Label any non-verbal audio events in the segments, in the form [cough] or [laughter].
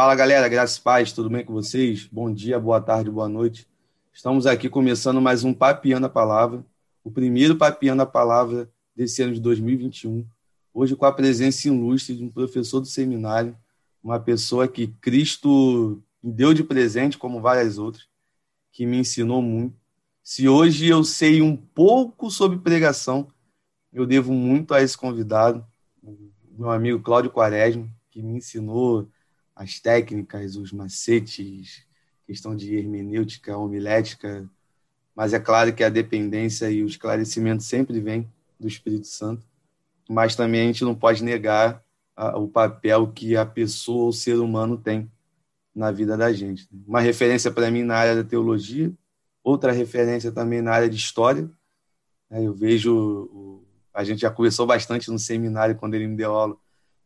Fala galera, graças paz, tudo bem com vocês? Bom dia, boa tarde, boa noite. Estamos aqui começando mais um Papiando a Palavra, o primeiro Papiando a Palavra desse ano de 2021. Hoje com a presença ilustre de um professor do seminário, uma pessoa que Cristo me deu de presente, como várias outras, que me ensinou muito. Se hoje eu sei um pouco sobre pregação, eu devo muito a esse convidado, meu amigo Cláudio Quaresma, que me ensinou as técnicas, os macetes, questão de hermenêutica, homilética, mas é claro que a dependência e o esclarecimento sempre vem do Espírito Santo, mas também a gente não pode negar a, o papel que a pessoa, o ser humano tem na vida da gente. Uma referência para mim na área da teologia, outra referência também na área de história. Né? Eu vejo, a gente já conversou bastante no seminário quando ele me deu aula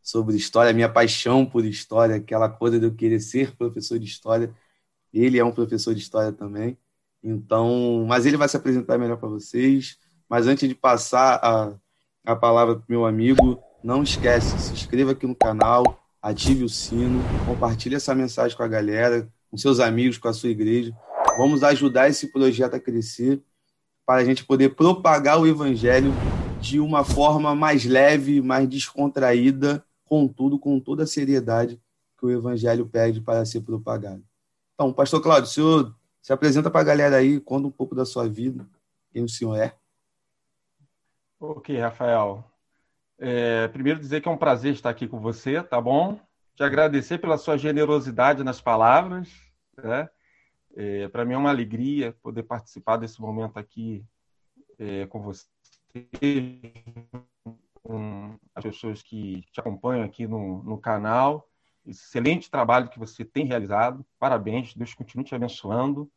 sobre história, minha paixão por história, aquela coisa de eu querer ser professor de história. Ele é um professor de história também. Então, mas ele vai se apresentar melhor para vocês. Mas antes de passar a, a palavra para meu amigo, não esquece, se inscreva aqui no canal, ative o sino, compartilhe essa mensagem com a galera, com seus amigos, com a sua igreja. Vamos ajudar esse projeto a crescer para a gente poder propagar o evangelho de uma forma mais leve, mais descontraída contudo, com toda a seriedade que o evangelho pede para ser propagado. Então, pastor Cláudio, o senhor se apresenta para a galera aí, conta um pouco da sua vida, quem o senhor é. Ok, Rafael. É, primeiro dizer que é um prazer estar aqui com você, tá bom? Te agradecer pela sua generosidade nas palavras, né? É, para mim é uma alegria poder participar desse momento aqui é, com você, com as pessoas que te acompanham aqui no, no canal. Excelente trabalho que você tem realizado. Parabéns, Deus continue te abençoando.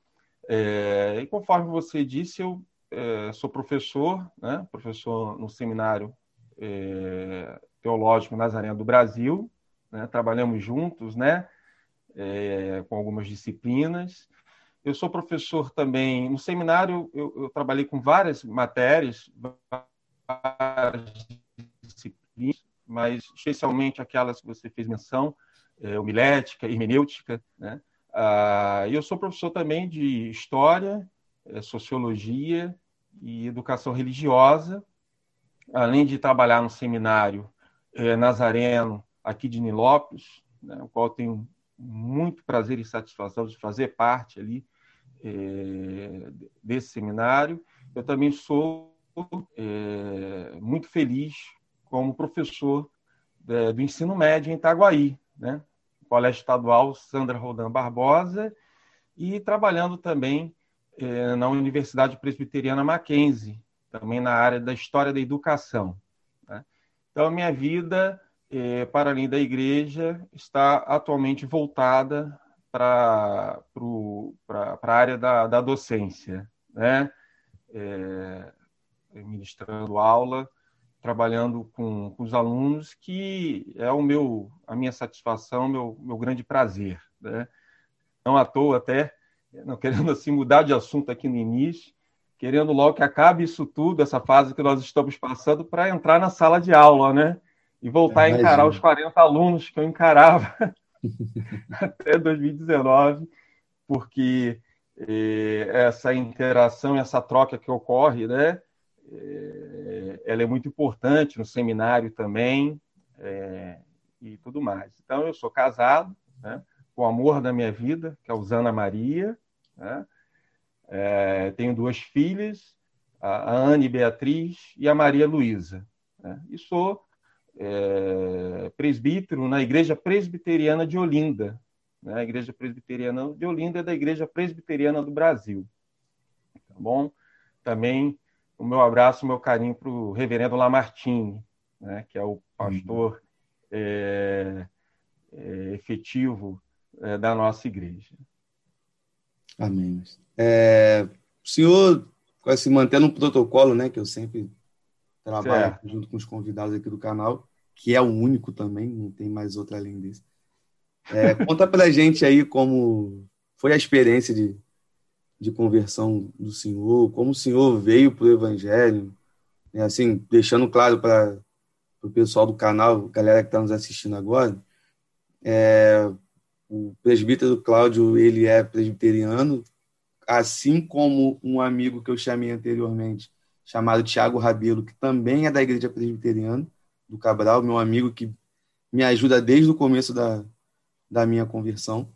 É, e conforme você disse, eu é, sou professor, né? professor no seminário é, teológico Nazareno do Brasil. Né? Trabalhamos juntos, né? É, com algumas disciplinas. Eu sou professor também no seminário. Eu, eu trabalhei com várias matérias, várias mas especialmente aquelas que você fez menção, é, homilética, hermenêutica. Né? Ah, eu sou professor também de História, é, Sociologia e Educação Religiosa, além de trabalhar no seminário é, Nazareno, aqui de Nilópolis, né, o qual tenho muito prazer e satisfação de fazer parte ali é, desse seminário. Eu também sou é, muito feliz como professor é, do ensino médio em Itaguaí, né? Colégio Estadual Sandra Rodan Barbosa, e trabalhando também é, na Universidade Presbiteriana Mackenzie, também na área da História da Educação. Né? Então, minha vida, é, para além da igreja, está atualmente voltada para a área da, da docência, né? É, ministrando aula trabalhando com, com, os alunos, que é o meu, a minha satisfação, meu, meu grande prazer. Né? Não à toa até, não querendo assim mudar de assunto aqui no início, querendo logo que acabe isso tudo, essa fase que nós estamos passando, para entrar na sala de aula, né? E voltar a encarar os 40 alunos que eu encarava [laughs] até 2019, porque eh, essa interação, essa troca que ocorre, né? É, ela é muito importante no seminário também é, e tudo mais. Então, eu sou casado né, com o amor da minha vida, que é a Usana Maria. Né, é, tenho duas filhas, a Anne Beatriz e a Maria Luísa. Né, e sou é, presbítero na Igreja Presbiteriana de Olinda. Né, a Igreja Presbiteriana de Olinda é da Igreja Presbiteriana do Brasil. Tá bom? Também o meu abraço, o meu carinho para o reverendo Lamartine, né, que é o pastor é, é, efetivo é, da nossa igreja. Amém. É, o senhor se mantendo um protocolo, né, que eu sempre trabalho certo. junto com os convidados aqui do canal, que é o único também, não tem mais outro além desse. É, conta para gente aí como foi a experiência de de conversão do Senhor, como o Senhor veio para o Evangelho, né? assim, deixando claro para o pessoal do canal, galera que está nos assistindo agora, é, o presbítero Cláudio ele é presbiteriano, assim como um amigo que eu chamei anteriormente, chamado Tiago Rabelo, que também é da igreja presbiteriana do Cabral, meu amigo que me ajuda desde o começo da, da minha conversão.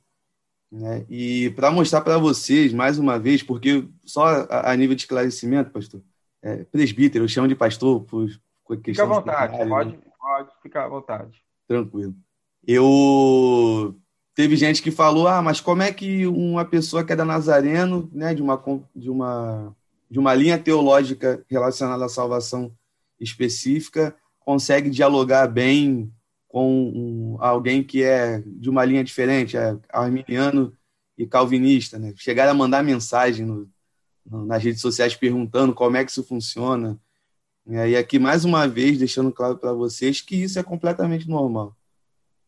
Né? E para mostrar para vocês, mais uma vez, porque só a, a nível de esclarecimento, pastor, é, presbítero, eu chamo de pastor por, por Fica à vontade, né? pode, pode ficar à vontade. Tranquilo. Eu teve gente que falou, ah, mas como é que uma pessoa que é da Nazareno, né, de uma de uma de uma linha teológica relacionada à salvação específica, consegue dialogar bem com alguém que é de uma linha diferente, é arminiano e calvinista, né? Chegar a mandar mensagem no, no, nas redes sociais perguntando como é que isso funciona. E aqui, mais uma vez, deixando claro para vocês que isso é completamente normal.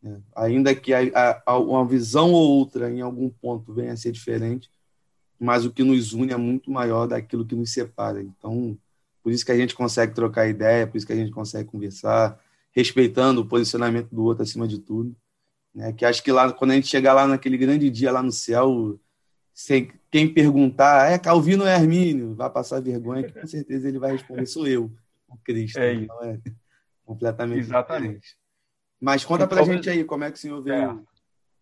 É, ainda que a, a, uma visão ou outra em algum ponto venha a ser diferente, mas o que nos une é muito maior daquilo que nos separa. Então, por isso que a gente consegue trocar ideia, por isso que a gente consegue conversar, respeitando o posicionamento do outro acima de tudo. Né? Que acho que lá, quando a gente chegar lá naquele grande dia lá no céu, sem, quem perguntar, é Calvino ou é Armínio? Vai passar vergonha, que com certeza ele vai responder, sou eu, o Cristo. É então é completamente Exatamente. Diferente. Mas conta então, pra gente aí, como é que o senhor veio, é.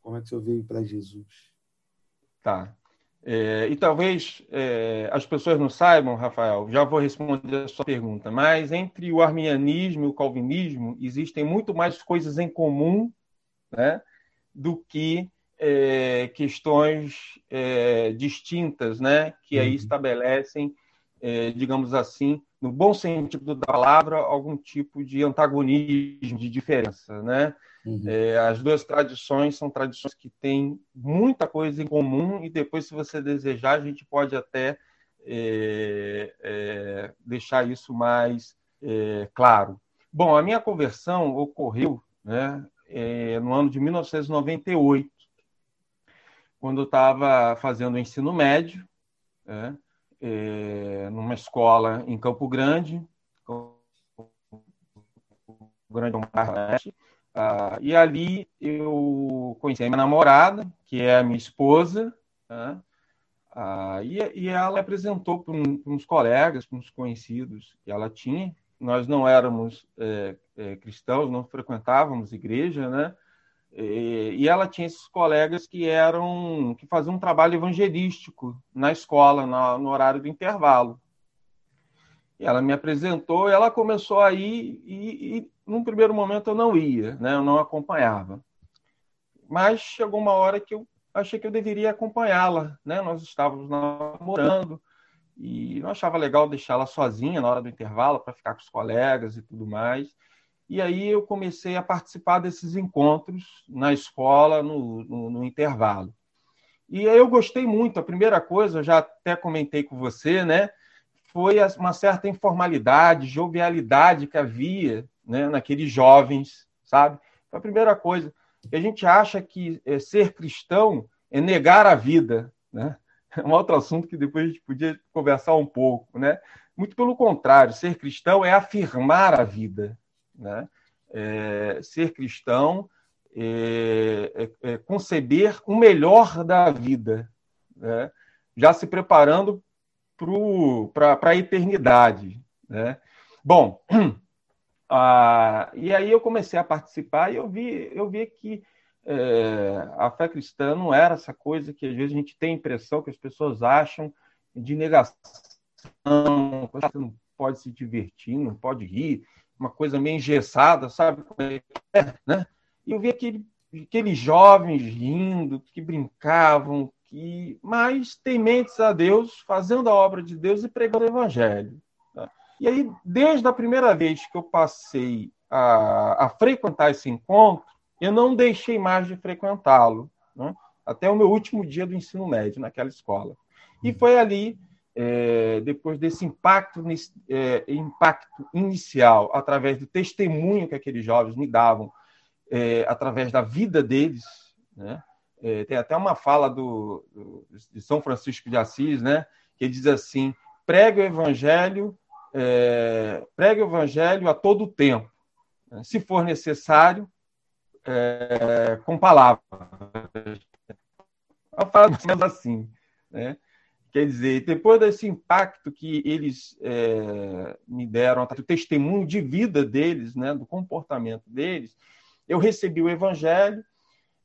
como é que o senhor veio para Jesus? Tá. É, e talvez é, as pessoas não saibam, Rafael, já vou responder a sua pergunta, mas entre o arminianismo e o calvinismo existem muito mais coisas em comum né, do que é, questões é, distintas né, que aí uhum. estabelecem, é, digamos assim, no bom sentido da palavra, algum tipo de antagonismo, de diferença. Né? Uhum. É, as duas tradições são tradições que têm muita coisa em comum, e depois, se você desejar, a gente pode até é, é, deixar isso mais é, claro. Bom, a minha conversão ocorreu né, é, no ano de 1998, quando eu estava fazendo o ensino médio, né, é, numa escola em Campo Grande, Campo Grande Oeste, ah, e ali eu conheci a minha namorada, que é a minha esposa, né? ah, e, e, ela apresentou para um, uns colegas, para uns conhecidos que ela tinha. Nós não éramos é, é, cristãos, não frequentávamos igreja, né? E, ela tinha esses colegas que eram que faziam um trabalho evangelístico na escola, no horário do intervalo. E ela me apresentou, ela começou a ir e, e num primeiro momento eu não ia, né? eu não acompanhava. Mas chegou uma hora que eu achei que eu deveria acompanhá-la. Né? Nós estávamos namorando e não achava legal deixá-la sozinha na hora do intervalo para ficar com os colegas e tudo mais. E aí eu comecei a participar desses encontros na escola, no, no, no intervalo. E eu gostei muito. A primeira coisa, eu já até comentei com você, né? Foi uma certa informalidade, jovialidade que havia né, naqueles jovens, sabe? Então, a primeira coisa, a gente acha que é, ser cristão é negar a vida, né? [laughs] É um outro assunto que depois a gente podia conversar um pouco, né? Muito pelo contrário, ser cristão é afirmar a vida, né? É, ser cristão é, é, é conceber o melhor da vida, né? já se preparando para a eternidade. Né? Bom, [clears throat] Ah, e aí eu comecei a participar e eu vi, eu vi que é, a fé cristã não era essa coisa que às vezes a gente tem a impressão que as pessoas acham de negação, você não pode se divertir, não pode rir, uma coisa meio engessada, sabe? É, né? E eu vi aquele, aqueles jovens rindo, que brincavam, que mas tementes a Deus, fazendo a obra de Deus e pregando o evangelho. E aí, desde a primeira vez que eu passei a, a frequentar esse encontro, eu não deixei mais de frequentá-lo, né? até o meu último dia do ensino médio naquela escola. E foi ali, é, depois desse impacto, é, impacto inicial, através do testemunho que aqueles jovens me davam, é, através da vida deles, né? É, tem até uma fala do, do, de São Francisco de Assis, né? que diz assim: prega o evangelho é, pregue o evangelho a todo tempo. Se for necessário, é, com palavras. Eu falo assim, né? Quer dizer, depois desse impacto que eles é, me deram, o testemunho de vida deles, né, do comportamento deles, eu recebi o Evangelho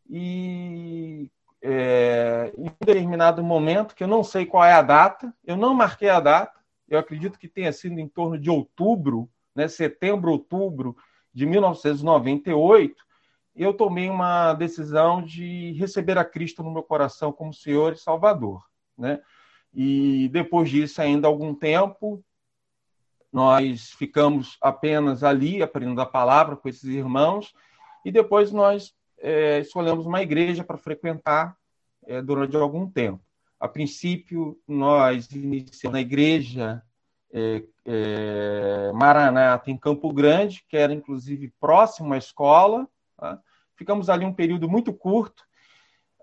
e é, em um determinado momento, que eu não sei qual é a data, eu não marquei a data, eu acredito que tenha sido em torno de outubro, né, setembro, outubro de 1998, eu tomei uma decisão de receber a Cristo no meu coração como Senhor e Salvador. Né? E depois disso, ainda algum tempo, nós ficamos apenas ali aprendendo a palavra com esses irmãos, e depois nós é, escolhemos uma igreja para frequentar é, durante algum tempo. A princípio, nós iniciamos na igreja é, é, Maranata, em Campo Grande, que era inclusive próximo à escola. Tá? Ficamos ali um período muito curto.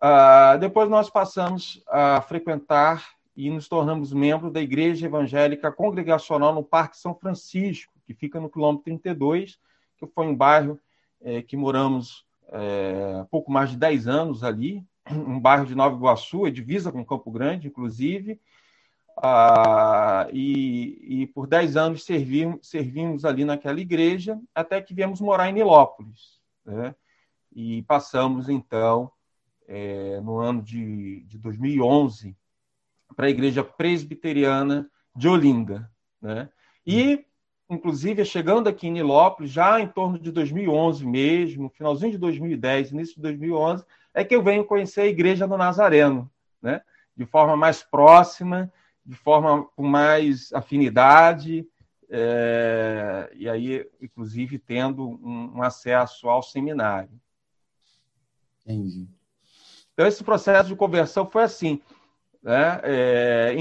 Ah, depois nós passamos a frequentar e nos tornamos membros da Igreja Evangélica Congregacional no Parque São Francisco, que fica no quilômetro 32, que foi um bairro é, que moramos é, pouco mais de 10 anos ali, um bairro de Nova Iguaçu, é divisa com Campo Grande, inclusive, ah, e, e, por 10 anos servimos, ali naquela igreja, até que viemos morar em Nilópolis. Né? E passamos, então, é, no ano de, de 2011, para a igreja presbiteriana de Olinda. Né? E, inclusive, chegando aqui em Nilópolis, já em torno de 2011 mesmo, finalzinho de 2010, início de 2011, é que eu venho conhecer a igreja do Nazareno, né? de forma mais próxima, de forma com mais afinidade, é, e aí, inclusive, tendo um, um acesso ao seminário. Entendi. Então, esse processo de conversão foi assim. Né? É,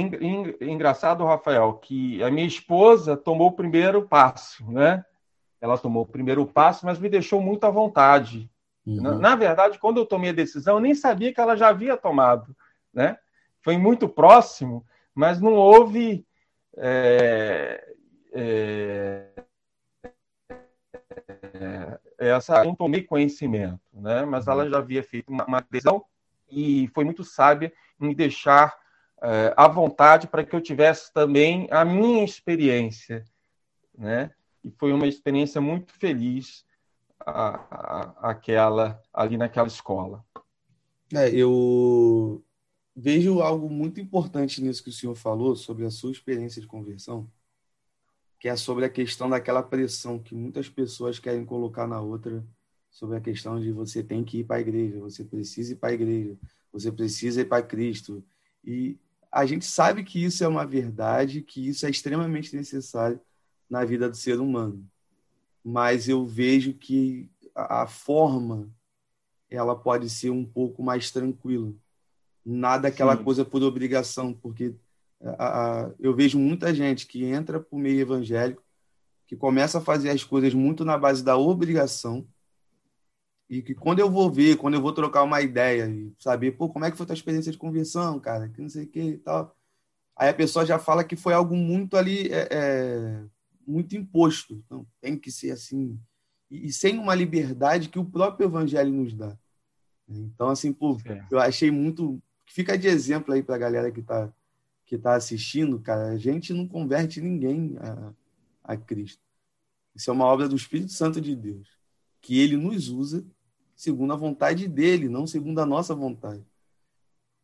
engraçado, Rafael, que a minha esposa tomou o primeiro passo, né? Ela tomou o primeiro passo, mas me deixou muito à vontade. Uhum. Na, na, verdade, quando eu tomei a decisão, eu nem sabia que ela já havia tomado, né? Foi muito próximo, mas não houve é, é, essa, não tomei conhecimento, né? Mas ela uhum. já havia feito uma, uma decisão e foi muito sábia me deixar é, à vontade para que eu tivesse também a minha experiência, né? E foi uma experiência muito feliz a, a, aquela ali naquela escola. É, eu vejo algo muito importante nisso que o senhor falou sobre a sua experiência de conversão, que é sobre a questão daquela pressão que muitas pessoas querem colocar na outra sobre a questão de você tem que ir para a igreja, você precisa ir para a igreja, você precisa ir para Cristo. E a gente sabe que isso é uma verdade, que isso é extremamente necessário na vida do ser humano. Mas eu vejo que a forma ela pode ser um pouco mais tranquila. Nada aquela Sim. coisa por obrigação, porque a, a, eu vejo muita gente que entra para o meio evangélico, que começa a fazer as coisas muito na base da obrigação, e que quando eu vou ver, quando eu vou trocar uma ideia e saber, pô, como é que foi a tua experiência de conversão, cara, que não sei o que e tal. Aí a pessoa já fala que foi algo muito ali, é, é, muito imposto. Então, tem que ser assim. E, e, sem uma liberdade que o próprio evangelho nos dá. Então, assim, pô, é. eu achei muito. Fica de exemplo aí para a galera que está que tá assistindo, cara. A gente não converte ninguém a, a Cristo. Isso é uma obra do Espírito Santo de Deus, que ele nos usa segundo a vontade dele, não segundo a nossa vontade.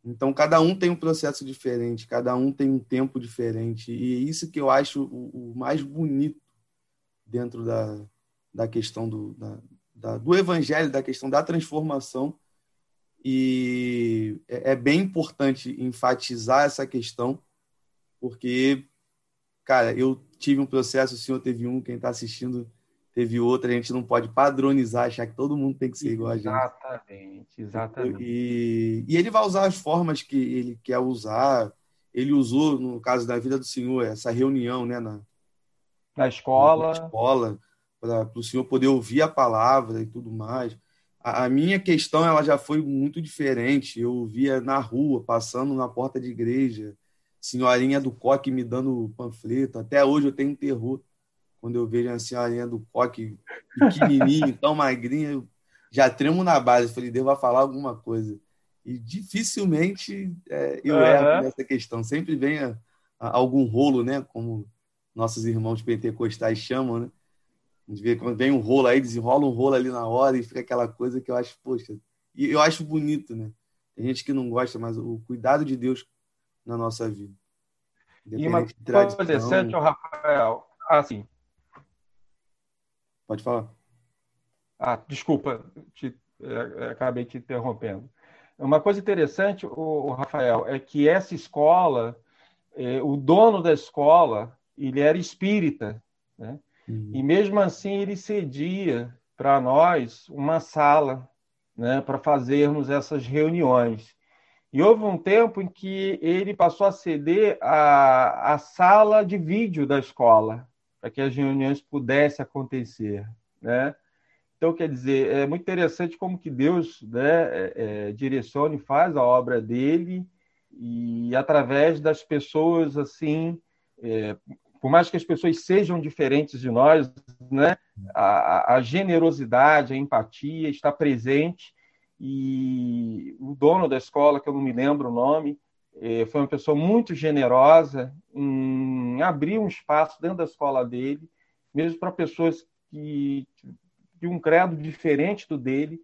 Então, cada um tem um processo diferente, cada um tem um tempo diferente. E é isso que eu acho o, o mais bonito dentro da, da questão do, da, da, do evangelho, da questão da transformação. E é, é bem importante enfatizar essa questão, porque, cara, eu tive um processo, o senhor teve um, quem está assistindo teve outra, a gente não pode padronizar, achar que todo mundo tem que ser igual a gente. Exatamente, exatamente. E, e ele vai usar as formas que ele quer usar. Ele usou, no caso da vida do Senhor, essa reunião né, na, na escola, na escola para o Senhor poder ouvir a palavra e tudo mais. A, a, minha questão ela já foi muito diferente. Eu via na rua, passando na porta de igreja, senhorinha do coque me dando panfleto. Até hoje eu tenho terror quando eu vejo a senhorinha do coque pequenininho, [laughs] tão magrinha, eu já tremo na base. Falei, Deus vai falar alguma coisa. E dificilmente é, eu uhum. erro nessa questão. Sempre vem a, a, algum rolo, né? Como nossos irmãos pentecostais chamam, né? A gente vê quando vem um rolo aí, desenrola um rolo ali na hora e fica aquela coisa que eu acho, poxa, e eu acho bonito, né? Tem gente que não gosta, mas o cuidado de Deus na nossa vida. E uma coisa interessante, Rafael, assim. Pode falar. Ah, desculpa, te, é, é, acabei te interrompendo. Uma coisa interessante, o, o Rafael, é que essa escola, é, o dono da escola, ele era espírita, né? Uhum. E mesmo assim ele cedia para nós uma sala, né, para fazermos essas reuniões. E houve um tempo em que ele passou a ceder a, a sala de vídeo da escola, para que as reuniões pudessem acontecer, né? Então, quer dizer, é muito interessante como que Deus né, é, é, direciona e faz a obra dele e através das pessoas, assim, é, por mais que as pessoas sejam diferentes de nós, né, a, a generosidade, a empatia está presente e o dono da escola, que eu não me lembro o nome, foi uma pessoa muito generosa em abrir um espaço dentro da escola dele, mesmo para pessoas que de um credo diferente do dele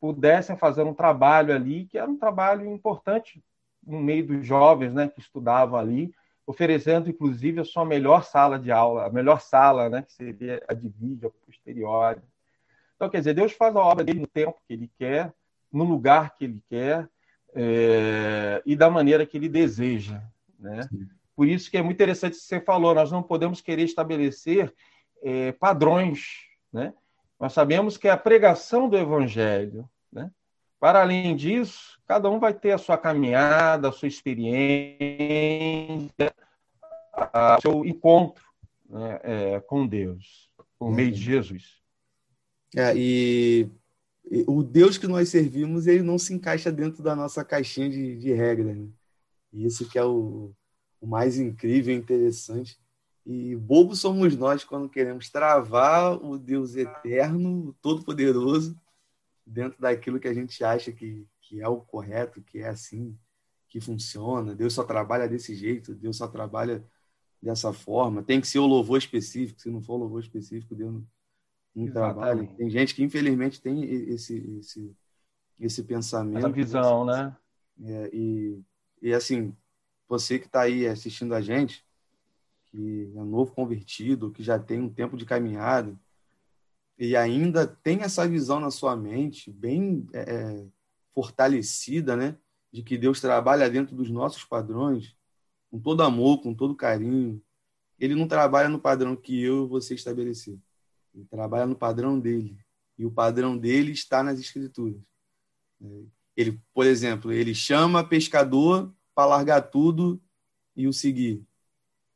pudessem fazer um trabalho ali, que era um trabalho importante no meio dos jovens né, que estudavam ali, oferecendo, inclusive, a sua melhor sala de aula, a melhor sala, né, que seria a de vídeo, a posterior. Então, quer dizer, Deus faz a obra dele no tempo que ele quer, no lugar que ele quer é, e da maneira que ele deseja. Né? Por isso que é muito interessante o que você falou, nós não podemos querer estabelecer é, padrões, né? Nós sabemos que é a pregação do Evangelho. Né? Para além disso, cada um vai ter a sua caminhada, a sua experiência, o seu encontro né, é, com Deus, por meio de Jesus. É, e, o Deus que nós servimos, ele não se encaixa dentro da nossa caixinha de, de regras. Né? E isso que é o, o mais incrível interessante e bobos somos nós quando queremos travar o Deus eterno, todo-poderoso, dentro daquilo que a gente acha que, que é o correto, que é assim, que funciona. Deus só trabalha desse jeito, Deus só trabalha dessa forma. Tem que ser o louvor específico, se não for o louvor específico, Deus não, não trabalha. Tem gente que, infelizmente, tem esse, esse, esse pensamento. Essa visão, né? É, e, e, assim, você que está aí assistindo a gente, que é novo convertido, que já tem um tempo de caminhada, e ainda tem essa visão na sua mente bem é, é, fortalecida, né? De que Deus trabalha dentro dos nossos padrões, com todo amor, com todo carinho. Ele não trabalha no padrão que eu e você estabeleceu. Ele trabalha no padrão dele. E o padrão dele está nas escrituras. Ele, por exemplo, ele chama pescador para largar tudo e o seguir.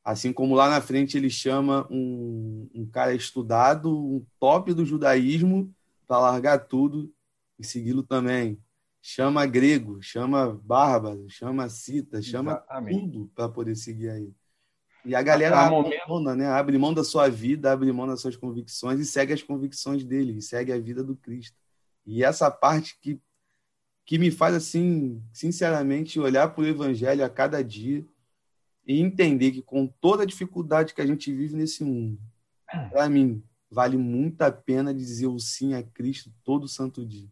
Assim como lá na frente ele chama um, um cara estudado, um top do judaísmo, para largar tudo e segui-lo também. Chama grego, chama bárbaro, chama cita, chama Exatamente. tudo para poder seguir aí. E a galera abre, momento... mão, né? abre mão da sua vida, abre mão das suas convicções e segue as convicções dele, e segue a vida do Cristo. E essa parte que, que me faz, assim, sinceramente, olhar para o Evangelho a cada dia e entender que com toda a dificuldade que a gente vive nesse mundo, para mim, vale muito a pena dizer o sim a Cristo todo santo dia.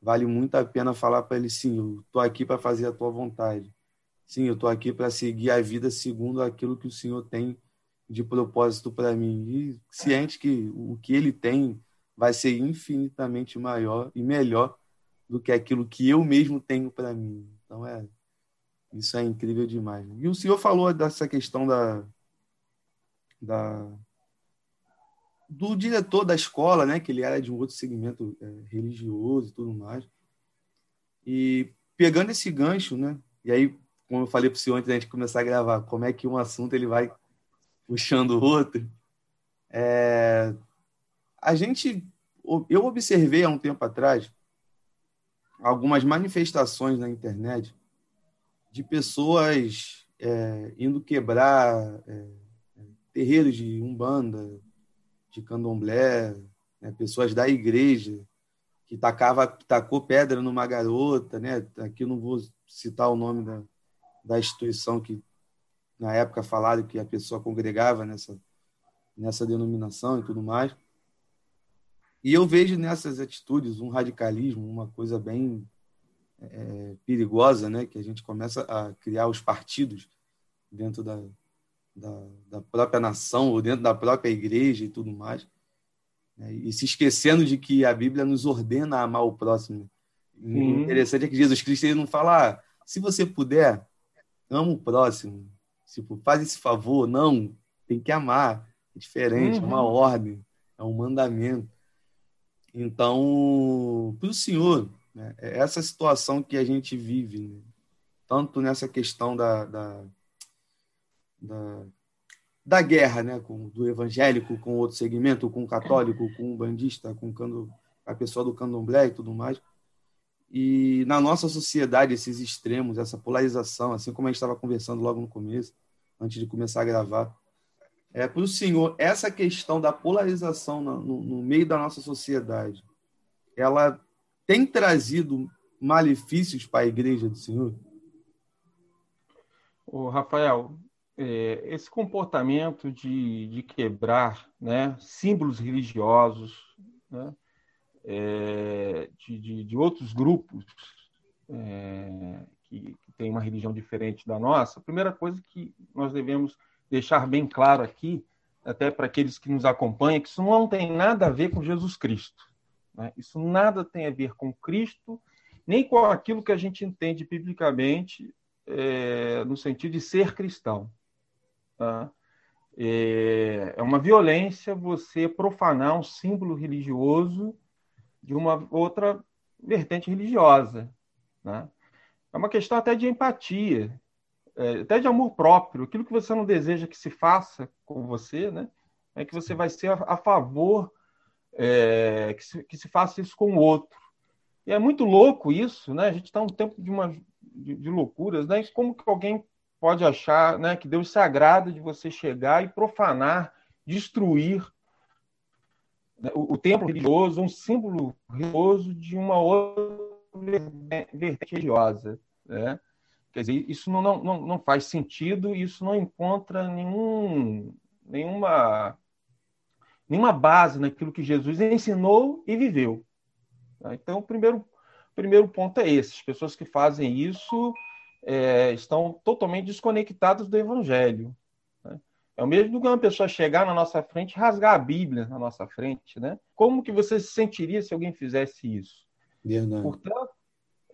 Vale muito a pena falar para ele sim, eu tô aqui para fazer a tua vontade. Sim, eu tô aqui para seguir a vida segundo aquilo que o Senhor tem de propósito para mim e ciente que o que ele tem vai ser infinitamente maior e melhor do que aquilo que eu mesmo tenho para mim. Então é isso é incrível demais. E o senhor falou dessa questão da, da do diretor da escola, né, que ele era de um outro segmento é, religioso e tudo mais. E pegando esse gancho, né, e aí, como eu falei para o senhor antes da gente começar a gravar, como é que um assunto ele vai puxando o outro, é, a gente, eu observei há um tempo atrás algumas manifestações na internet de pessoas é, indo quebrar é, terreiros de umbanda, de candomblé, né, pessoas da igreja que tacava, tacou pedra numa garota, né? Aqui eu não vou citar o nome da, da instituição que na época falaram que a pessoa congregava nessa nessa denominação e tudo mais. E eu vejo nessas atitudes um radicalismo, uma coisa bem é, perigosa, né? Que a gente começa a criar os partidos dentro da, da, da, própria nação ou dentro da própria igreja e tudo mais. Né? E se esquecendo de que a Bíblia nos ordena a amar o próximo. O interessante é que Jesus Cristo ele não fala, ah, se você puder, ama o próximo. Tipo, faz esse favor. Não, tem que amar. É diferente, uhum. é uma uhum. ordem, é um mandamento. Então, para o Senhor, né, é essa situação que a gente vive, né, tanto nessa questão da, da, da, da, guerra né, com, do evangélico com outro segmento, com o católico, com o bandista, com a pessoa do candomblé e tudo mais. E na nossa sociedade, esses extremos, essa polarização, assim como a gente estava conversando logo no começo, antes de começar a gravar, é, para o senhor, essa questão da polarização no, no, no, meio da nossa sociedade, ela tem trazido malefícios para a igreja do senhor? O Rafael, é, esse comportamento de, de quebrar né, símbolos religiosos né, é, de, de, de, outros grupos é, que, que têm uma religião diferente da nossa, a primeira coisa que nós devemos deixar bem claro aqui, até para aqueles que nos acompanham, que isso não tem nada a ver com Jesus Cristo. Né? Isso nada tem a ver com Cristo, nem com aquilo que a gente entende biblicamente é, no sentido de ser cristão. Tá? É, é uma violência você profanar um símbolo religioso de uma outra vertente religiosa. Né? É uma questão até de empatia é, até de amor próprio, aquilo que você não deseja que se faça com você, né? É que você vai ser a, favor é, que, se, que se faça isso com o outro. E é muito louco isso, né? A gente está num tempo de, uma, de, de, loucuras, né? Como que alguém pode achar né, que Deus se agrada de você chegar e profanar, destruir o, o templo religioso, um símbolo religioso de uma outra vertente religiosa, né? Quer dizer, isso não, não, não faz sentido, isso não encontra nenhum, nenhuma, nenhuma base naquilo que Jesus ensinou e viveu. Tá? Então, o primeiro, primeiro ponto é esse: as pessoas que fazem isso é, estão totalmente desconectadas do Evangelho. É o mesmo que uma pessoa chegar na nossa frente e rasgar a Bíblia na nossa frente. Né? Como que você se sentiria se alguém fizesse isso? Verdade. Portanto,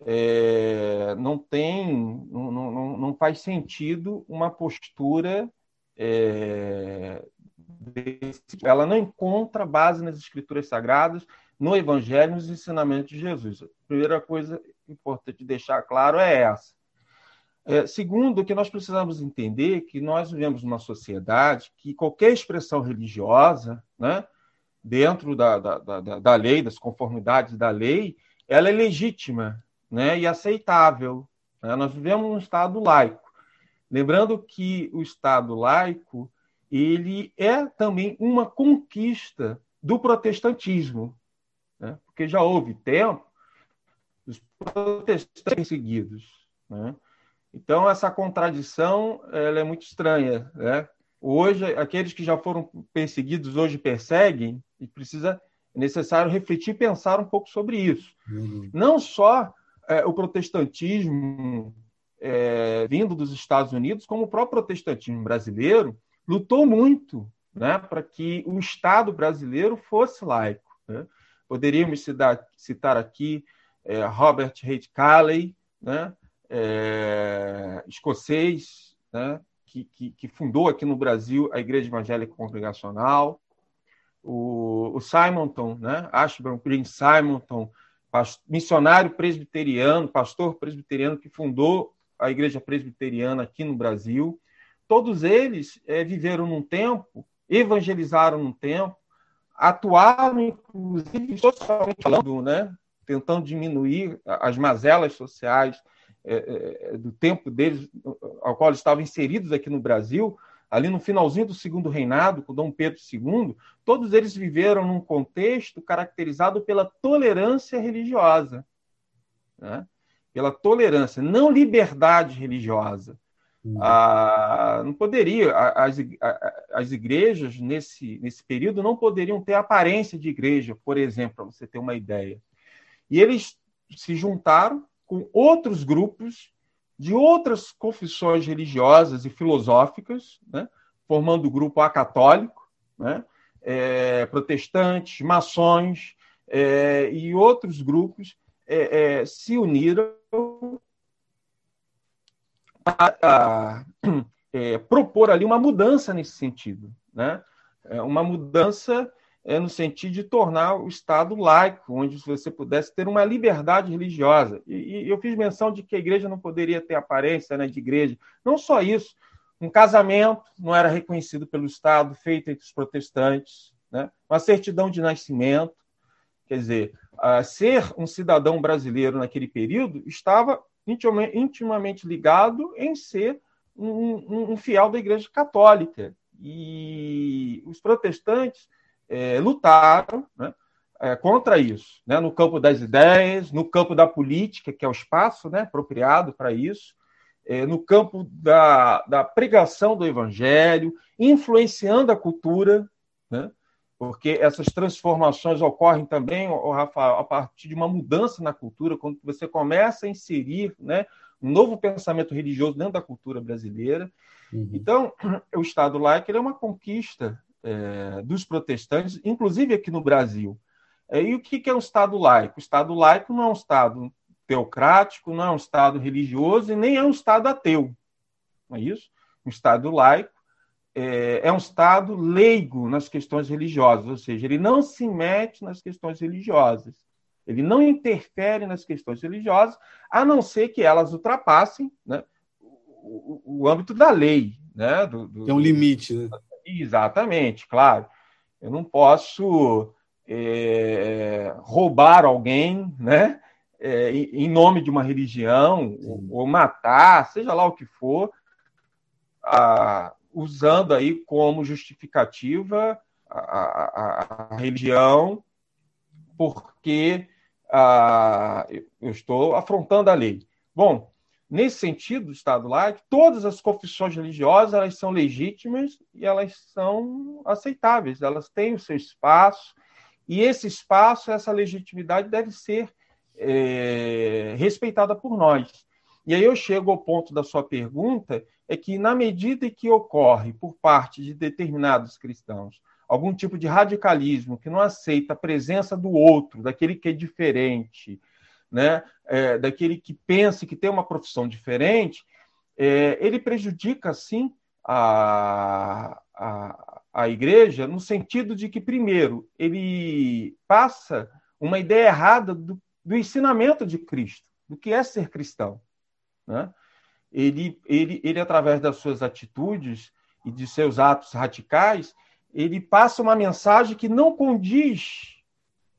é, não tem, não, não, não, faz sentido uma postura. É, desse, ela não encontra base nas escrituras sagradas, no Evangelho, nos ensinamentos de Jesus. A primeira coisa importante deixar claro é essa. É, segundo, que nós precisamos entender que nós vivemos numa sociedade que qualquer expressão religiosa, né, dentro da, da, da, da lei, das conformidades da lei, ela é legítima, né, e aceitável. Né? Nós vivemos num Estado laico. Lembrando que o Estado laico ele é também uma conquista do protestantismo, né? porque já houve tempo dos protestantes perseguidos. Né? Então, essa contradição ela é muito estranha. Né? Hoje, aqueles que já foram perseguidos hoje perseguem, e precisa é necessário refletir e pensar um pouco sobre isso. Uhum. Não só é, o protestantismo é, vindo dos Estados Unidos, como o próprio protestantismo brasileiro, lutou muito né, para que o Estado brasileiro fosse laico. Né? Poderíamos citar, citar aqui é, Robert Haight Calley, né, é, escocês, né, que, que, que, fundou aqui no Brasil a Igreja Evangélica Congregacional, o, o Simonton, né, Ashburn Green Simonton, missionário presbiteriano, pastor presbiteriano que fundou a igreja presbiteriana aqui no Brasil. Todos eles é, viveram num tempo, evangelizaram num tempo, atuaram, inclusive, socialmente falando, né? tentando diminuir as mazelas sociais é, é, do tempo deles, ao qual estavam inseridos aqui no Brasil, ali no finalzinho do segundo reinado, com Dom Pedro II, todos eles viveram num contexto caracterizado pela tolerância religiosa. Né? Pela tolerância, não liberdade religiosa. Uhum. Ah, não poderia, as, as igrejas nesse, nesse período não poderiam ter aparência de igreja, por exemplo, para você ter uma ideia. E eles se juntaram com outros grupos de outras confissões religiosas e filosóficas, né? formando o grupo acatólico, né? É, protestantes, maçons é, e outros grupos é, é se uniram a, é, propor ali uma mudança nesse sentido, né? É, uma mudança é, no sentido de tornar o Estado laico, onde você pudesse ter uma liberdade religiosa. E, e eu fiz menção de que a igreja não poderia ter aparência né, de igreja. Não só isso, um casamento não era reconhecido pelo Estado, feito entre os protestantes, né? uma certidão de nascimento. Quer dizer, ser um cidadão brasileiro naquele período estava intimamente ligado em ser um, um, um fiel da Igreja Católica. E os protestantes é, lutaram né, é, contra isso, né, no campo das ideias, no campo da política, que é o espaço né, apropriado para isso, é, no campo da, da pregação do evangelho, influenciando a cultura, né, porque essas transformações ocorrem também, Rafael, a partir de uma mudança na cultura, quando você começa a inserir né, um novo pensamento religioso dentro da cultura brasileira. Uhum. Então, [clears throat] o Estado laico é uma conquista é, dos protestantes, inclusive aqui no Brasil. É, e o que, que é um Estado laico? O Estado laico não é um Estado teocrático, não é um Estado religioso e nem é um Estado ateu. Não é isso? Um Estado laico é, é um Estado leigo nas questões religiosas, ou seja, ele não se mete nas questões religiosas. Ele não interfere nas questões religiosas, a não ser que elas ultrapassem né, o, o, âmbito da lei. Né, do, do, é um limite. Né? Exatamente, claro. Eu não posso é, roubar alguém, né? É, em nome de uma religião, ou, ou, matar, seja lá o que for, a, usando aí como justificativa a, a, a religião, porque a, eu estou afrontando a lei. Bom, Nesse sentido, Estado laico, todas as confissões religiosas elas são legítimas e elas são aceitáveis, elas têm o seu espaço, e esse espaço, essa legitimidade deve ser é, respeitada por nós. E aí eu chego ao ponto da sua pergunta, é que na medida que ocorre por parte de determinados cristãos algum tipo de radicalismo que não aceita a presença do outro, daquele que é diferente, né, é, daquele que pensa que tem uma profissão diferente, é, ele prejudica, sim, a, a, a igreja no sentido de que, primeiro, ele passa uma ideia errada do, do ensinamento de Cristo, do que é ser cristão. Né? Ele, ele, ele, através das suas atitudes e de seus atos radicais, ele passa uma mensagem que não condiz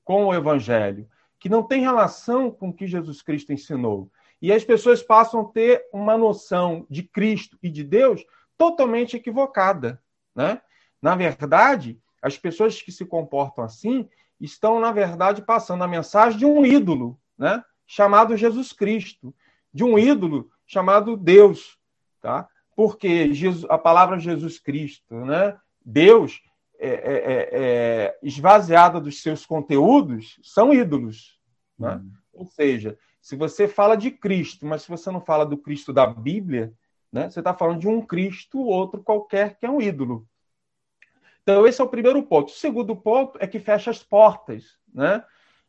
com o evangelho que não tem relação com o que Jesus Cristo ensinou. E as pessoas passam a ter uma noção de Cristo e de Deus totalmente equivocada. Né? Na verdade, as pessoas que se comportam assim estão, na verdade, passando a mensagem de um ídolo, né? chamado Jesus Cristo, de um ídolo chamado Deus. Tá? Porque Jesus, a palavra Jesus Cristo, né? Deus, é, é, é, é, esvaziada dos seus conteúdos são ídolos. Né? Uhum. Ou seja, se você fala de Cristo, mas se você não fala do Cristo da Bíblia, né, você está falando de um Cristo, outro qualquer, que é um ídolo. Então, esse é o primeiro ponto. O segundo ponto é que fecha as portas né,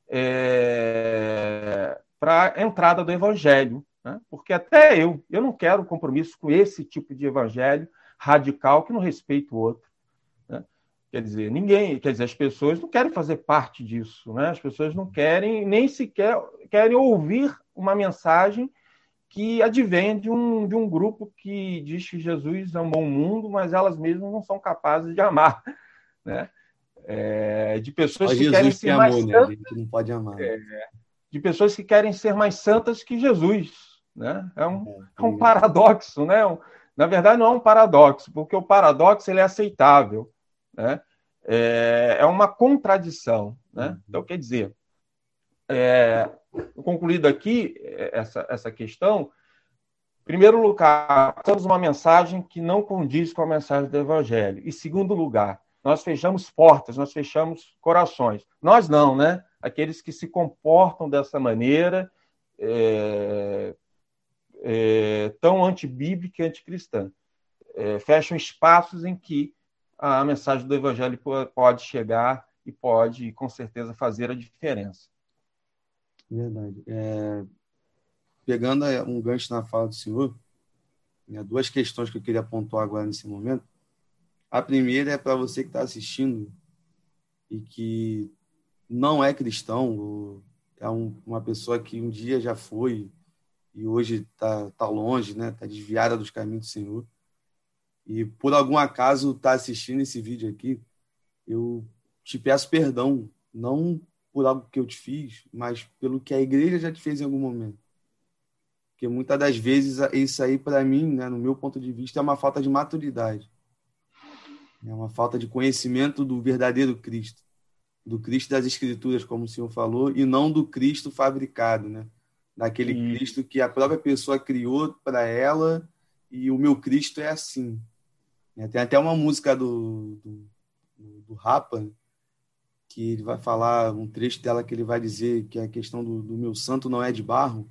é, para a entrada do Evangelho. Né? Porque até eu, eu não quero compromisso com esse tipo de Evangelho radical que não respeita o outro. Quer dizer, ninguém, quer dizer, as pessoas não querem fazer parte disso, né? As pessoas não querem nem sequer querem ouvir uma mensagem que advém de um, de um grupo que diz que Jesus amou o mundo, mas elas mesmas não são capazes de amar, [laughs] né? É, de pessoas que querem ser mais amor, santas, né? a gente não pode amar. É, de pessoas que querem ser mais santas que Jesus, né? É um, é, é um paradoxo, né? Na verdade, não é um paradoxo, porque o paradoxo ele é aceitável. Né? É, é uma contradição. Né? Uhum. Então, quer dizer, é, concluído aqui essa, essa questão, em primeiro lugar, temos uma mensagem que não condiz com a mensagem do Evangelho. E segundo lugar, nós fechamos portas, nós fechamos corações. Nós não, né? Aqueles que se comportam dessa maneira, é, é, tão antibíblica e anticristã. É, fecham espaços em que a mensagem do Evangelho pode chegar e pode, com certeza, fazer a diferença. Verdade. É, pegando é, um gancho na fala do senhor, né, duas questões que eu queria pontuar agora nesse momento. A primeira é para você que está assistindo e que não é cristão, é um, uma pessoa que um dia já foi e hoje está tá longe, né? Está desviada dos caminhos do Senhor. E por algum acaso está assistindo esse vídeo aqui, eu te peço perdão, não por algo que eu te fiz, mas pelo que a igreja já te fez em algum momento. Porque muitas das vezes isso aí, para mim, né, no meu ponto de vista, é uma falta de maturidade. É uma falta de conhecimento do verdadeiro Cristo, do Cristo das Escrituras, como o senhor falou, e não do Cristo fabricado, né? Daquele. Cristo que a própria pessoa criou para ela e o meu Cristo é assim. É, tem até uma música do, do, do Rapa que ele vai falar, um trecho dela que ele vai dizer que a questão do, do meu santo não é de barro,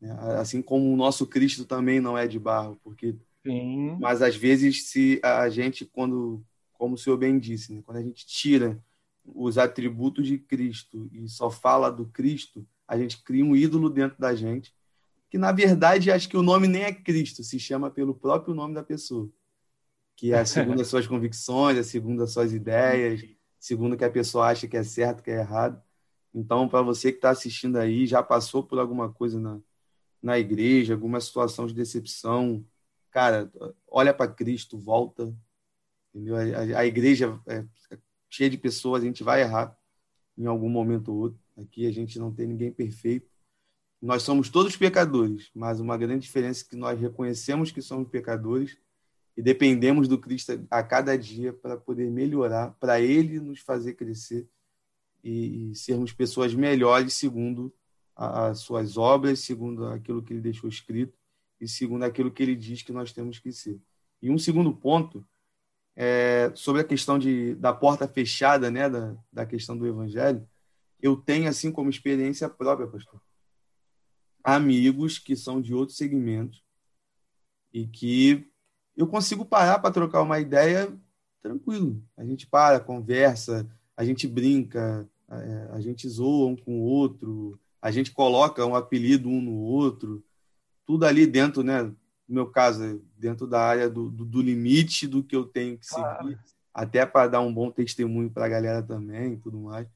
né? assim como o nosso Cristo também não é de barro, porque Sim. Mas às vezes, se a gente, quando, como o senhor bem disse, né, quando a gente tira os atributos de Cristo e só fala do Cristo, a gente cria um ídolo dentro da gente, que na verdade acho que o nome nem é Cristo, se chama pelo próprio nome da pessoa, que é segundo as suas convicções, é segundo as suas ideias, segundo o que a pessoa acha que é certo, que é errado. Então, para você que está assistindo aí, já passou por alguma coisa na, na igreja, alguma situação de decepção, cara, olha para Cristo, volta. Entendeu? A, a igreja é cheia de pessoas, a gente vai errar em algum momento ou outro. Aqui a gente não tem ninguém perfeito. Nós somos todos pecadores, mas uma grande diferença é que nós reconhecemos que somos pecadores e dependemos do Cristo a cada dia para poder melhorar, para Ele nos fazer crescer e, e sermos pessoas melhores segundo as suas obras, segundo aquilo que Ele deixou escrito e segundo aquilo que ele diz que nós temos que ser. E um segundo ponto é sobre a questão de, da porta fechada, né, da, da questão do evangelho, eu tenho, assim como experiência própria, pastor, amigos que são de outros segmentos e que eu consigo parar para trocar uma ideia tranquilo. A gente para, conversa, a gente brinca, a, a gente zoa um com o outro, a gente coloca um apelido um no outro, tudo ali dentro, né? No meu caso, dentro da área do, do, do limite do que eu tenho que seguir, até para dar um bom testemunho para a galera também e tudo mais.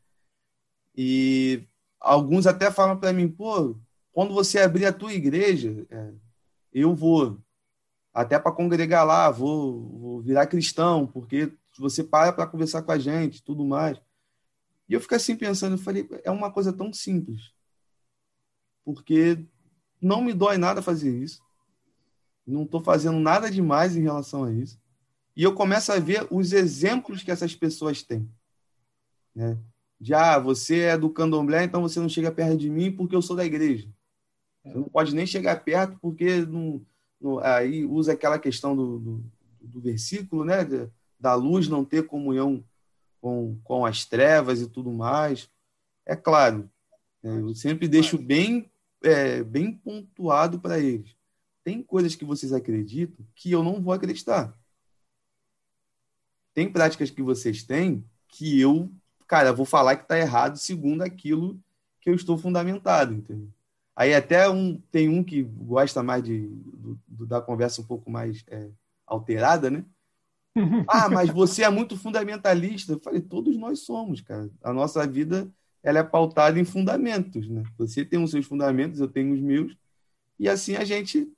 E alguns até falam para mim, pô, quando você abrir a tua igreja, é, eu vou até para congregar lá, vou, vou virar cristão, porque você para para conversar com a gente, tudo mais. E eu fico assim pensando, eu falei, é uma coisa tão simples. Porque não me dói nada fazer isso. Não estou fazendo nada demais em relação a isso. E eu começo a ver os exemplos que essas pessoas têm. Né? De, ah, você é do candomblé, então você não chega perto de mim porque eu sou da igreja. Você não pode nem chegar perto porque não, aí usa aquela questão do, do, do versículo, né? da luz não ter comunhão com, com as trevas e tudo mais. É claro, né? eu sempre deixo bem é, bem pontuado para eles. Tem coisas que vocês acreditam que eu não vou acreditar. Tem práticas que vocês têm que eu, cara, vou falar que está errado segundo aquilo que eu estou fundamentado, entendeu? Aí até um, tem um que gosta mais de, do, do, da conversa um pouco mais é, alterada, né? [laughs] ah, mas você é muito fundamentalista. Eu falei, todos nós somos, cara. A nossa vida ela é pautada em fundamentos. Né? Você tem os seus fundamentos, eu tenho os meus, e assim a gente,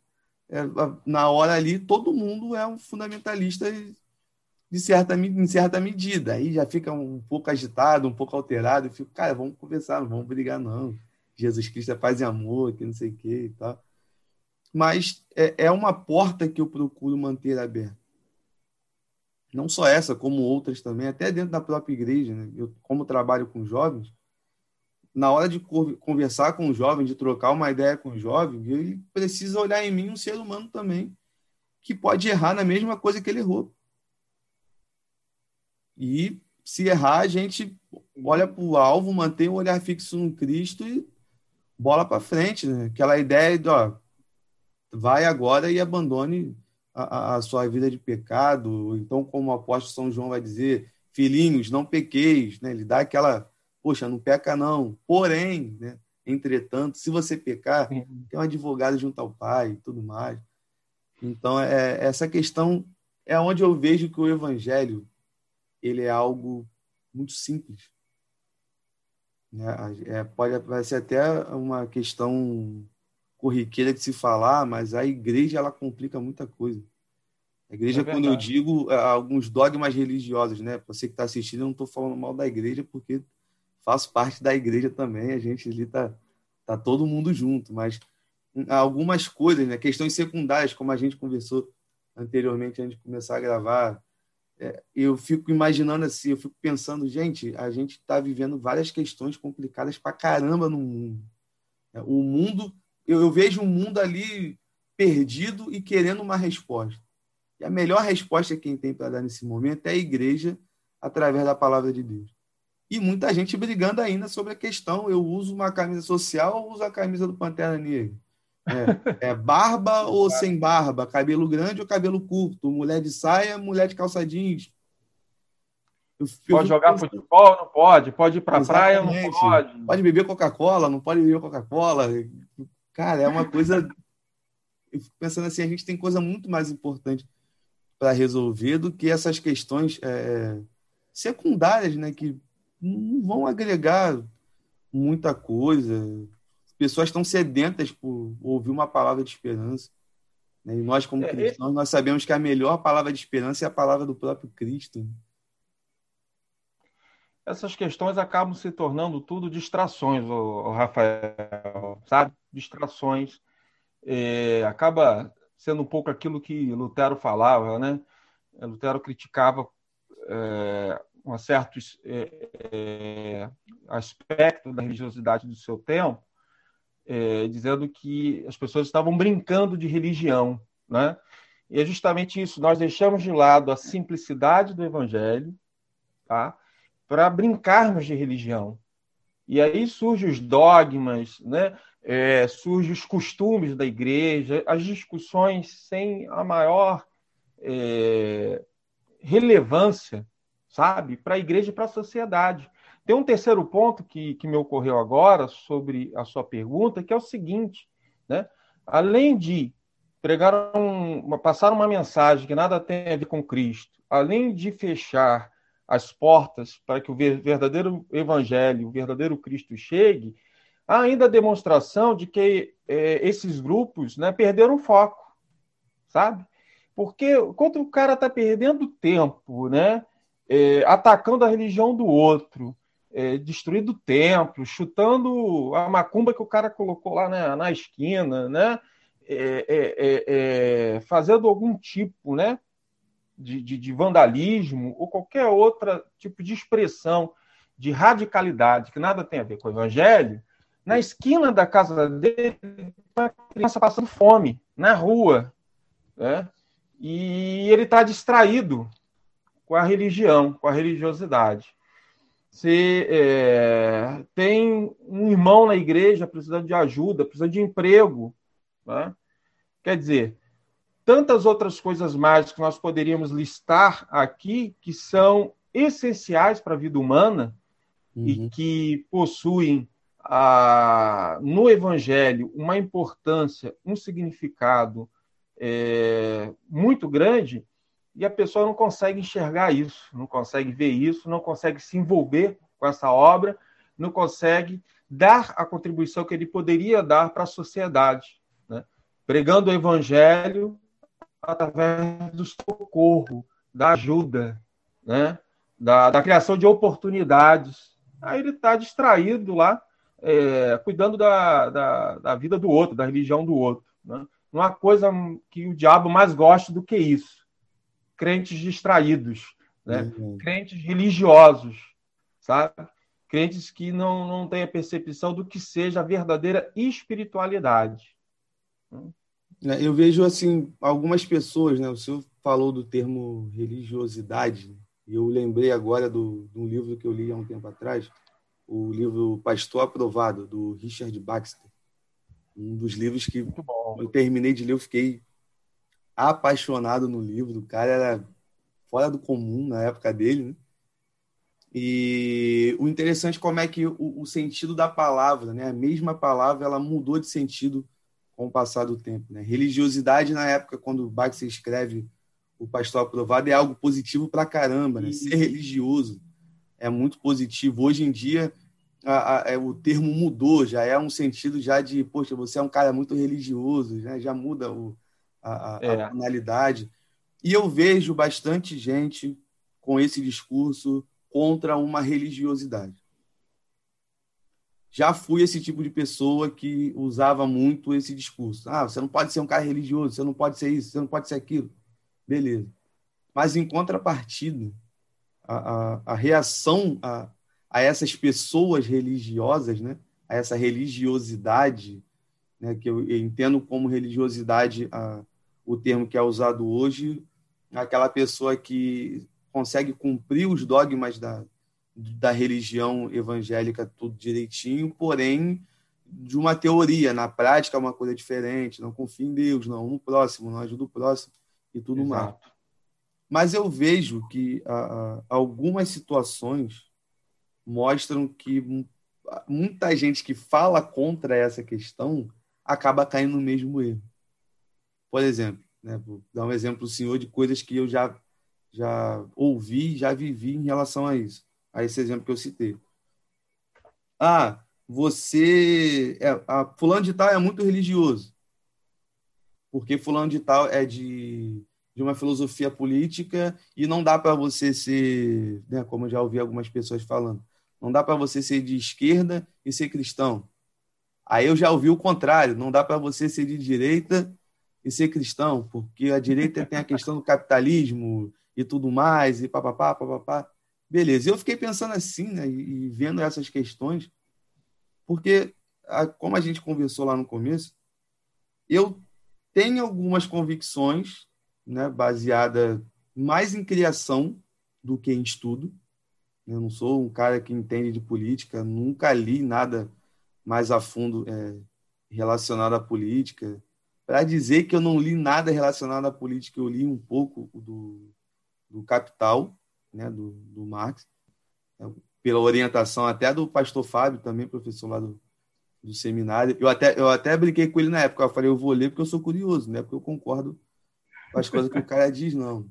é, na hora ali, todo mundo é um fundamentalista de certa, em certa medida. Aí já fica um pouco agitado, um pouco alterado, eu fico, cara, vamos conversar, não vamos brigar, não. Jesus Cristo é paz e amor, que não sei o quê e tal. mas é, é uma porta que eu procuro manter aberta. Não só essa, como outras também, até dentro da própria igreja. Né? Eu, como trabalho com jovens, na hora de conversar com o jovem, de trocar uma ideia com o jovem, ele precisa olhar em mim um ser humano também, que pode errar na mesma coisa que ele errou. E se errar, a gente olha para o alvo, mantém o olhar fixo no Cristo e bola para frente. Né? Aquela ideia de, ó, vai agora e abandone a, a, sua vida de pecado. Então, como o apóstolo São João vai dizer, filhinhos, não pequeis. Né? Ele dá aquela, poxa, não peca não. Porém, né? entretanto, se você pecar, tem um advogado junto ao pai e tudo mais. Então, é, essa questão é onde eu vejo que o evangelho ele é algo muito simples. É, é, pode parecer até uma questão corriqueira de se falar, mas a igreja ela complica muita coisa. A igreja, é quando eu digo é, alguns dogmas religiosos, né? Você que está assistindo, eu não estou falando mal da igreja, porque faço parte da igreja também, a gente ali está tá todo mundo junto, mas algumas coisas, né? questões secundárias, como a gente conversou anteriormente antes de começar a gravar, eu fico imaginando assim, eu fico pensando, gente, a gente está vivendo várias questões complicadas para caramba no mundo. É, o mundo, eu, eu vejo um mundo ali perdido e querendo uma resposta. E a melhor resposta que quem tem para dar nesse momento é a igreja através da palavra de Deus. E muita gente brigando ainda sobre a questão: eu uso uma camisa social ou uso a camisa do Pantera Negra? É, é barba ou sem barba? Cabelo grande ou cabelo curto? Mulher de saia, mulher de calça jeans? Pode jogar pensando... futebol? Não pode. Pode ir para a praia? Não pode. Pode beber Coca-Cola? Não pode beber Coca-Cola? Cara, é uma coisa. [laughs] Eu fico pensando assim: a gente tem coisa muito mais importante para resolver do que essas questões é, secundárias, né? Que não vão agregar muita coisa pessoas estão sedentas por ouvir uma palavra de esperança. Né? E nós, como é, cristãos, nós sabemos que a melhor palavra de esperança é a palavra do próprio Cristo. Essas questões acabam se tornando tudo distrações, o, Rafael, sabe? Distrações. É, acaba sendo um pouco aquilo que Lutero falava, né? Lutero criticava é, um certo é, é aspecto da religiosidade do seu tempo, é, dizendo que as pessoas estavam brincando de religião, né? E é justamente isso, nós deixamos de lado a simplicidade do evangelho, tá? Para brincarmos de religião. E aí surgem os dogmas, né? É, surgem os costumes da igreja, as discussões sem a maior é, relevância, sabe, para a igreja e para a sociedade. Tem um terceiro ponto que, que me ocorreu agora sobre a sua pergunta, que é o seguinte, né? Além de pregar um, passar uma mensagem que nada tem a ver com Cristo, além de fechar as portas para que o verdadeiro evangelho, o verdadeiro Cristo chegue, há ainda a demonstração de que é, esses grupos né, perderam foco, sabe? Porque quando o cara está perdendo tempo, né, é, atacando a religião do outro, é, destruindo templo, chutando a macumba que o cara colocou lá na, na esquina, né? É, é, é, é fazendo algum tipo né? De, de, de, vandalismo ou qualquer outro tipo de expressão de radicalidade que nada tem a ver com o evangelho, na esquina da casa dele, uma criança passando fome, na rua, né? e ele está distraído com a religião, com a religiosidade. Você é, tem um irmão na igreja precisando de ajuda, precisando de emprego. Né? Quer dizer, tantas outras coisas mais que nós poderíamos listar aqui que são essenciais para a vida humana uhum. e que possuem a, no Evangelho uma importância, um significado é, muito grande, e a pessoa não consegue enxergar isso, não consegue ver isso, não consegue se envolver com essa obra, não consegue dar a contribuição que ele poderia dar para a sociedade, né? pregando o evangelho através do socorro, da ajuda, né? da, da criação de oportunidades. Aí ele está distraído lá, é, cuidando da, da, da, vida do outro, da religião do outro. Né? não há coisa que o diabo mais goste do que isso. Crentes distraídos, né? Uhum. crentes religiosos, sabe? Crentes que não, não têm a percepção do que seja a verdadeira espiritualidade. É, eu vejo assim algumas pessoas, né? O senhor falou do termo religiosidade, e eu lembrei agora do, de um livro que eu li há um tempo atrás, o livro Pastor Aprovado, do Richard Baxter. Um dos livros que eu terminei de ler, eu fiquei apaixonado no livro. O cara era fora do comum na época dele, né? E o interessante é como é que o, o, sentido da palavra, né? A mesma palavra, ela mudou de sentido com o passar do tempo, né? Religiosidade na época quando Baxter escreve o pastor aprovado é algo positivo para caramba, né? Ser religioso é muito positivo. Hoje em dia a, a, é, o termo mudou, já é um sentido já de, poxa, você é um cara muito religioso, né? já muda o, a, é. a. E eu vejo bastante gente com esse discurso contra uma religiosidade. Já fui esse tipo de pessoa que usava muito esse discurso. Ah, você não pode ser um cara religioso, você não pode ser isso, você não pode ser aquilo. Beleza. Mas, em contrapartida, a, a, a reação a, a essas pessoas religiosas, né? a essa religiosidade, né? que eu entendo como religiosidade a, o termo que é usado hoje, aquela pessoa que consegue cumprir os dogmas da, da religião evangélica tudo direitinho, porém de uma teoria, na prática é uma coisa diferente, não confia em Deus, não no próximo, não ajuda o próximo e tudo Exato. mais. Mas eu vejo que algumas situações mostram que muita gente que fala contra essa questão acaba caindo no mesmo erro. Por exemplo, né, vou dar um exemplo, senhor, de coisas que eu já, já ouvi, já vivi em relação a isso, a esse exemplo que eu citei. Ah, você. É, a, fulano de tal é muito religioso, porque fulano de tal é de de uma filosofia política e não dá para você ser, né, como eu já ouvi algumas pessoas falando, não dá para você ser de esquerda e ser cristão. Aí eu já ouvi o contrário, não dá para você ser de direita e ser cristão, porque a direita tem a questão do capitalismo e tudo mais, e papapá, papapá. Beleza, eu fiquei pensando assim, né, e vendo essas questões, porque, como a gente conversou lá no começo, eu tenho algumas convicções né, baseada mais em criação do que em estudo. Eu não sou um cara que entende de política, nunca li nada mais a fundo é, relacionado à política. Para dizer que eu não li nada relacionado à política, eu li um pouco do, do Capital, né, do, do Marx, é, pela orientação até do pastor Fábio, também professor lá do, do seminário. Eu até, eu até brinquei com ele na época, eu falei, eu vou ler porque eu sou curioso, né, porque eu concordo com as coisas que o cara diz, não.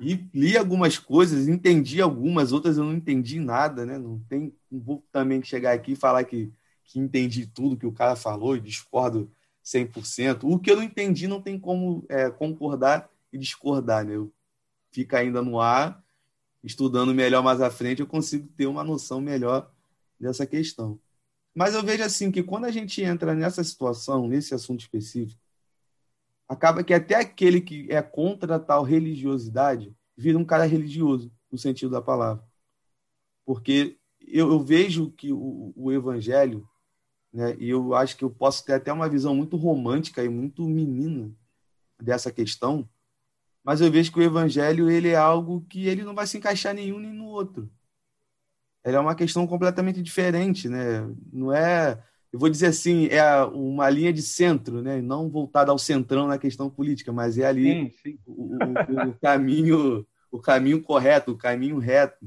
E li algumas coisas, entendi algumas, outras eu não entendi nada, né? Não, tem, não vou também chegar aqui e falar que, que entendi tudo que o cara falou e discordo 100%. O que eu não entendi não tem como é, concordar e discordar, né? Fica ainda no ar, estudando melhor mais à frente, eu consigo ter uma noção melhor dessa questão. Mas eu vejo assim que quando a gente entra nessa situação, nesse assunto específico, acaba que até aquele que é contra tal religiosidade vira um cara religioso, no sentido da palavra. Porque eu, eu vejo que o, o evangelho, né, e eu acho que eu posso ter até uma visão muito romântica e muito menina dessa questão, mas eu vejo que o evangelho ele é algo que ele não vai se encaixar nenhum nem no outro. Ele é uma questão completamente diferente, né? Não é eu vou dizer assim, é uma linha de centro, né? não voltada ao centrão na questão política, mas é ali sim, sim. O, o, o, caminho o caminho correto, o caminho reto.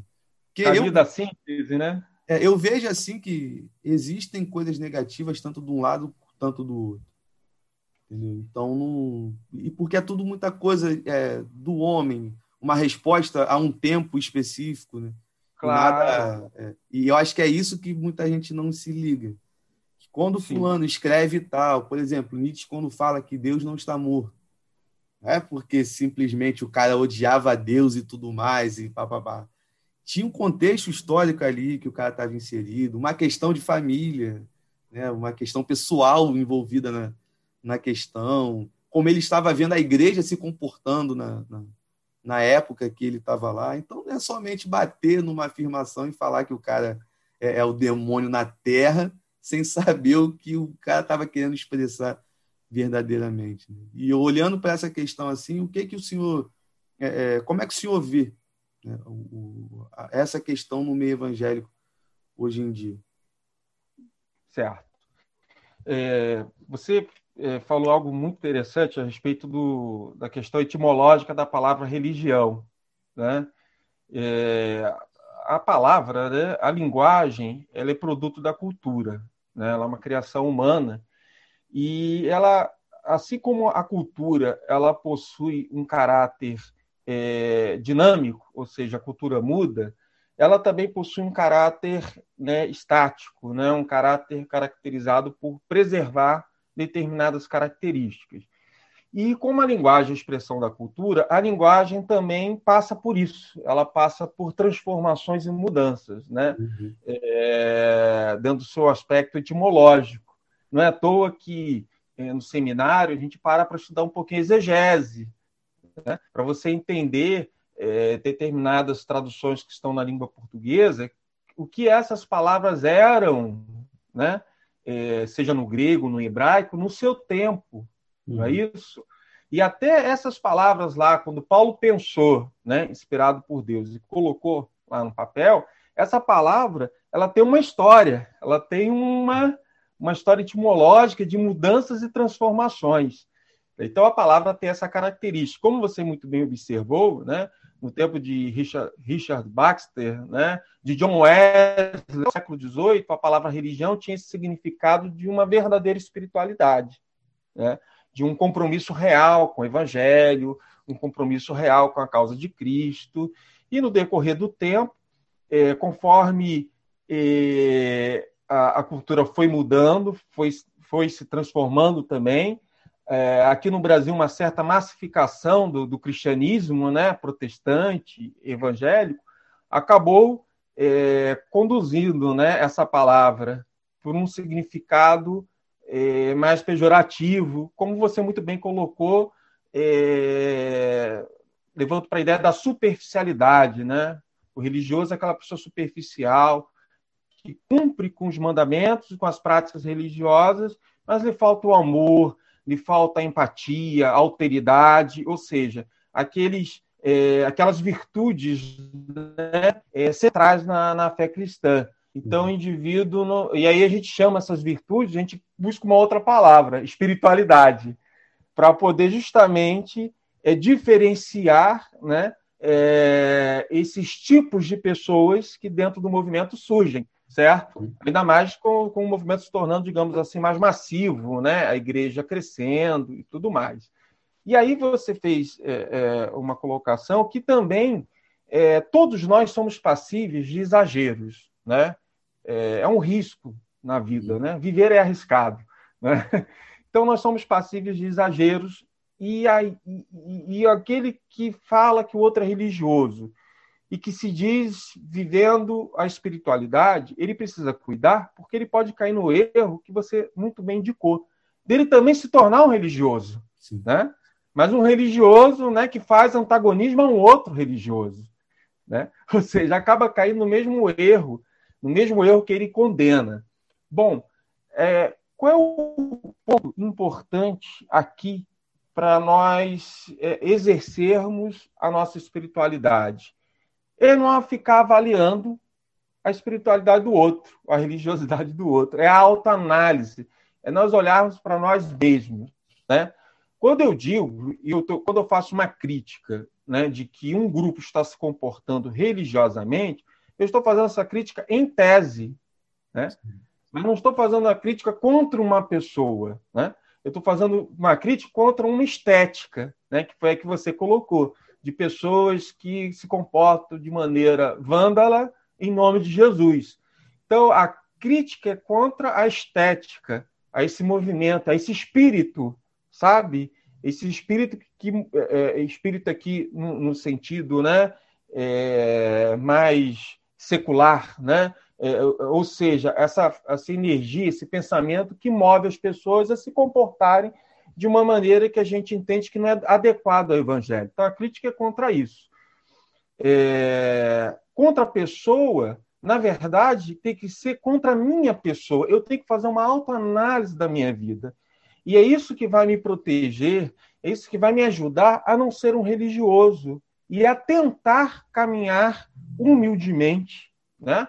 Que caminho eu, da síntese, né? É, eu vejo assim que existem coisas negativas tanto de um lado quanto do outro. Entendeu? Então, não... e porque é tudo muita coisa é, do homem, uma resposta a um tempo específico, né? Claro. Nada, é, e eu acho que é isso que muita gente não se liga quando Sim. fulano escreve tal, por exemplo, Nietzsche quando fala que Deus não está morto, é porque simplesmente o cara odiava a Deus e tudo mais e papapá. Tinha um contexto histórico ali que o cara estava inserido, uma questão de família, né? uma questão pessoal envolvida na, na questão, como ele estava vendo a igreja se comportando na, na, na época que ele estava lá. Então, não é somente bater numa afirmação e falar que o cara é, é o demônio na terra, sem saber o que o cara estava querendo expressar verdadeiramente. Né? E olhando para essa questão assim, o que que o senhor, é, é, como é que o senhor vê né, o, o, essa questão no meio evangélico hoje em dia? Certo. É, você é, falou algo muito interessante a respeito do, da questão etimológica da palavra religião. Né? É, a palavra, né, a linguagem, ela é produto da cultura, né? ela é uma criação humana e ela, assim como a cultura, ela possui um caráter é, dinâmico, ou seja, a cultura muda, ela também possui um caráter né, estático, né, um caráter caracterizado por preservar determinadas características. E como a linguagem é a expressão da cultura, a linguagem também passa por isso, ela passa por transformações e mudanças, né? Uhum. É, dentro do seu aspecto etimológico. Não é à toa que é, no seminário a gente para para estudar um pouquinho exegese, né? para você entender é, determinadas traduções que estão na língua portuguesa, o que essas palavras eram, né? É, seja no grego, no hebraico, no seu tempo, uhum. não é uhum. isso? E até essas palavras lá, quando Paulo pensou, né, inspirado por Deus, e colocou lá no papel, essa palavra ela tem uma história, ela tem uma, uma história etimológica de mudanças e transformações. Então a palavra tem essa característica. Como você muito bem observou, né, no tempo de Richard, Richard Baxter, né, de John Wesley, no século XVIII, a palavra religião tinha esse significado de uma verdadeira espiritualidade, né, de um compromisso real com o Evangelho, um compromisso real com a causa de Cristo. E no decorrer do tempo, é, conforme é, a, a, cultura foi mudando, foi, foi se transformando também, é, aqui no Brasil uma certa massificação do, do cristianismo, né, protestante, evangélico, acabou é, conduzindo, né, essa palavra por um significado é, mais pejorativo, como você muito bem colocou, é, levando para a ideia da superficialidade, né? O religioso é aquela pessoa superficial que cumpre com os mandamentos com as práticas religiosas, mas lhe falta o amor, lhe falta empatia, alteridade, ou seja, aqueles, é, aquelas virtudes né, é, centrais na, na fé cristã. Então, o indivíduo. No... E aí a gente chama essas virtudes, a gente busca uma outra palavra, espiritualidade, para poder justamente é, diferenciar né, é, esses tipos de pessoas que dentro do movimento surgem certo? Ainda mais com, com o movimento se tornando, digamos assim, mais massivo, né? A igreja crescendo e tudo mais. E aí você fez é, é, uma colocação que também é, todos nós somos passíveis de exageros, né? É, é, um risco na vida, né? Viver é arriscado, né? [laughs] Então nós somos passíveis de exageros e, aí, e, e aquele que fala que o outro é religioso e que se diz vivendo a espiritualidade, ele precisa cuidar, porque ele pode cair no erro que você muito bem indicou, dele também se tornar um religioso, Sim. né? Mas um religioso, né, que faz antagonismo a um outro religioso, né? [laughs] Ou seja, acaba caindo no mesmo erro, no mesmo erro que ele condena. Bom, é, qual é o ponto importante aqui para nós é, exercermos a nossa espiritualidade? Ele não ficar avaliando a espiritualidade do outro, a religiosidade do outro. É a autoanálise, é nós olharmos para nós mesmos. Né? Quando eu digo, eu tô, quando eu faço uma crítica né, de que um grupo está se comportando religiosamente, eu estou fazendo essa crítica em tese. Né? Mas não estou fazendo a crítica contra uma pessoa. Né? Eu estou fazendo uma crítica contra uma estética, né, que foi a que você colocou de pessoas que se comportam de maneira vândala em nome de Jesus. Então, a crítica é contra a estética, a esse movimento, a esse espírito, sabe? Esse espírito que é, é espírito aqui no, no sentido, né, é, mais secular, né? É, ou seja, essa, essa energia, esse pensamento que move as pessoas a se comportarem de uma maneira que a gente entende que não é adequada ao evangelho. Então, a crítica é contra isso. É... Contra a pessoa, na verdade, tem que ser contra a minha pessoa. Eu tenho que fazer uma autoanálise da minha vida. E é isso que vai me proteger, é isso que vai me ajudar a não ser um religioso e a tentar caminhar humildemente né,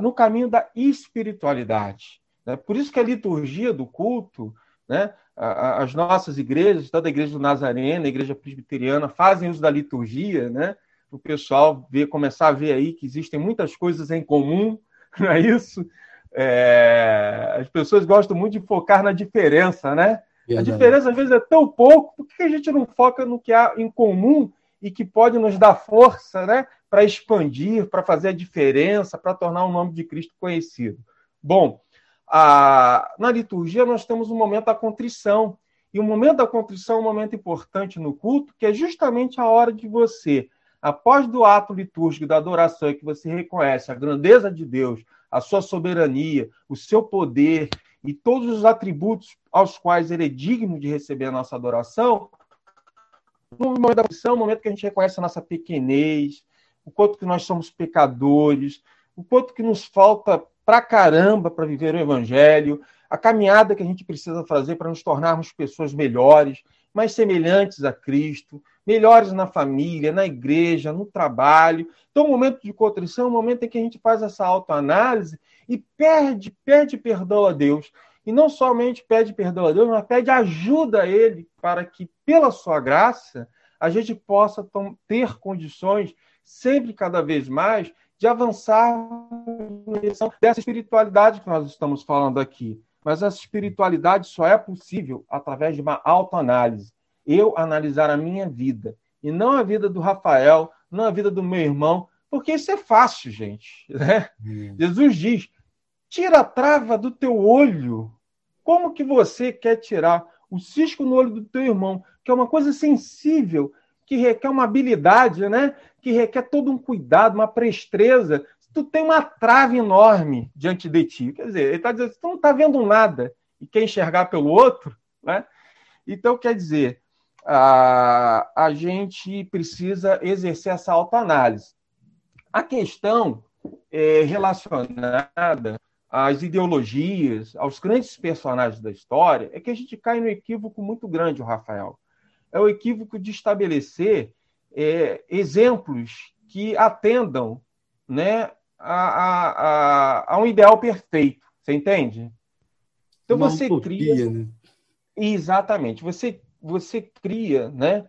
no caminho da espiritualidade. Né? Por isso que a liturgia do culto, né, as nossas igrejas, tanto a igreja do Nazareno, a igreja presbiteriana, fazem uso da liturgia, né? o pessoal ver, começar a ver aí que existem muitas coisas em comum, [laughs] não é isso? É, as pessoas gostam muito de focar na diferença, né? Verdade. A diferença às vezes é tão pouco, por que a gente não foca no que há em comum e que pode nos dar força, né? Para expandir, para fazer a diferença, para tornar o nome de Cristo conhecido. Bom, a, na liturgia nós temos um momento da contrição. E o momento da contrição é um momento importante no culto, que é justamente a hora de você, após do ato litúrgico da adoração, que você reconhece a grandeza de Deus, a sua soberania, o seu poder e todos os atributos aos quais ele é digno de receber a nossa adoração, no momento da contrição, no momento que a gente reconhece a nossa pequenez, o quanto que nós somos pecadores, o quanto que nos falta pra caramba para viver o evangelho, a caminhada que a gente precisa fazer para nos tornarmos pessoas melhores, mais semelhantes a Cristo, melhores na família, na igreja, no trabalho. Então, o momento de contrição é o momento em que a gente faz essa autoanálise e pede, pede perdão a Deus. E não somente pede perdão a Deus, mas pede ajuda a Ele para que, pela sua graça, a gente possa ter condições, sempre cada vez mais, de avançar dessa espiritualidade que nós estamos falando aqui. Mas essa espiritualidade só é possível através de uma autoanálise. Eu analisar a minha vida e não a vida do Rafael, não a vida do meu irmão, porque isso é fácil, gente. Né? Hum. Jesus diz: tira a trava do teu olho. Como que você quer tirar o cisco no olho do teu irmão, que é uma coisa sensível, que requer uma habilidade, né? Que requer todo um cuidado, uma prestreza. Tu tem uma trave enorme diante de ti. Quer dizer, ele está dizendo, tu não está vendo nada e quer enxergar pelo outro, né? Então, quer dizer, a, a gente precisa exercer essa autoanálise. A questão é relacionada às ideologias, aos grandes personagens da história, é que a gente cai no equívoco muito grande, Rafael é o equívoco de estabelecer é, exemplos que atendam né, a, a, a, um ideal perfeito. Você entende? Então Uma você utopia, cria. Né? Exatamente. Você, você cria né,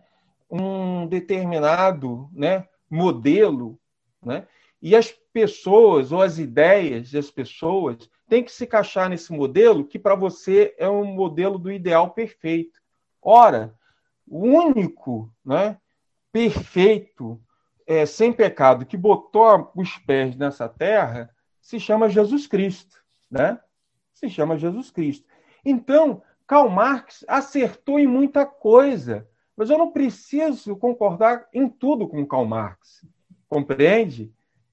um determinado né, modelo, né, e as pessoas ou as ideias das pessoas têm que se encaixar nesse modelo que para você é um modelo do ideal perfeito. Ora, único, né, perfeito, é, sem pecado, que botou os pés nessa terra, se chama Jesus Cristo, né? Se chama Jesus Cristo. Então, Karl Marx acertou em muita coisa, mas eu não preciso concordar em tudo com Karl Marx, compreende?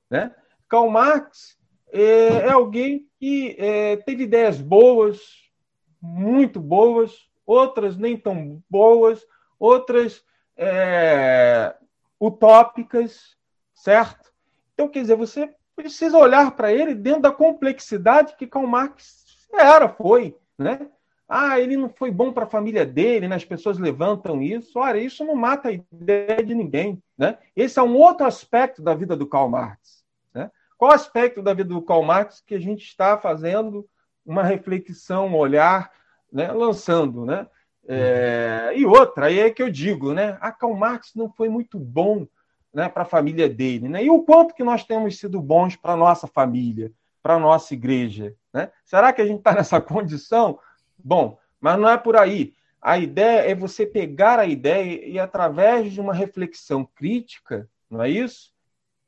Né? Karl Marx é, é alguém que é, teve ideias boas, muito boas, outras nem tão boas, outras é, utópicas, certo? Então, quer dizer, você precisa olhar para ele dentro da complexidade que Karl Marx era, foi, né? Ah, ele não foi bom para a família dele, né? as pessoas levantam isso. Olha, isso não mata a ideia de ninguém. Né? Esse é um outro aspecto da vida do Karl Marx. Né? Qual aspecto da vida do Karl Marx que a gente está fazendo uma reflexão, um olhar, né? lançando? Né? É, e outra, aí é que eu digo, né? A Karl Marx não foi muito bom né, para a família dele, né? E o quanto que nós temos sido bons para a nossa família, para a nossa igreja, né? Será que a gente está nessa [laughs] condição? Bom, mas não é por aí. A ideia é você pegar a ideia e, através de uma reflexão crítica, não é isso?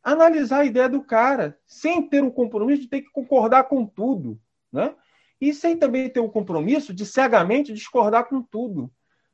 Analisar a ideia do cara, sem ter o compromisso de ter que concordar com tudo, né? E sem também ter o compromisso de cegamente discordar com tudo.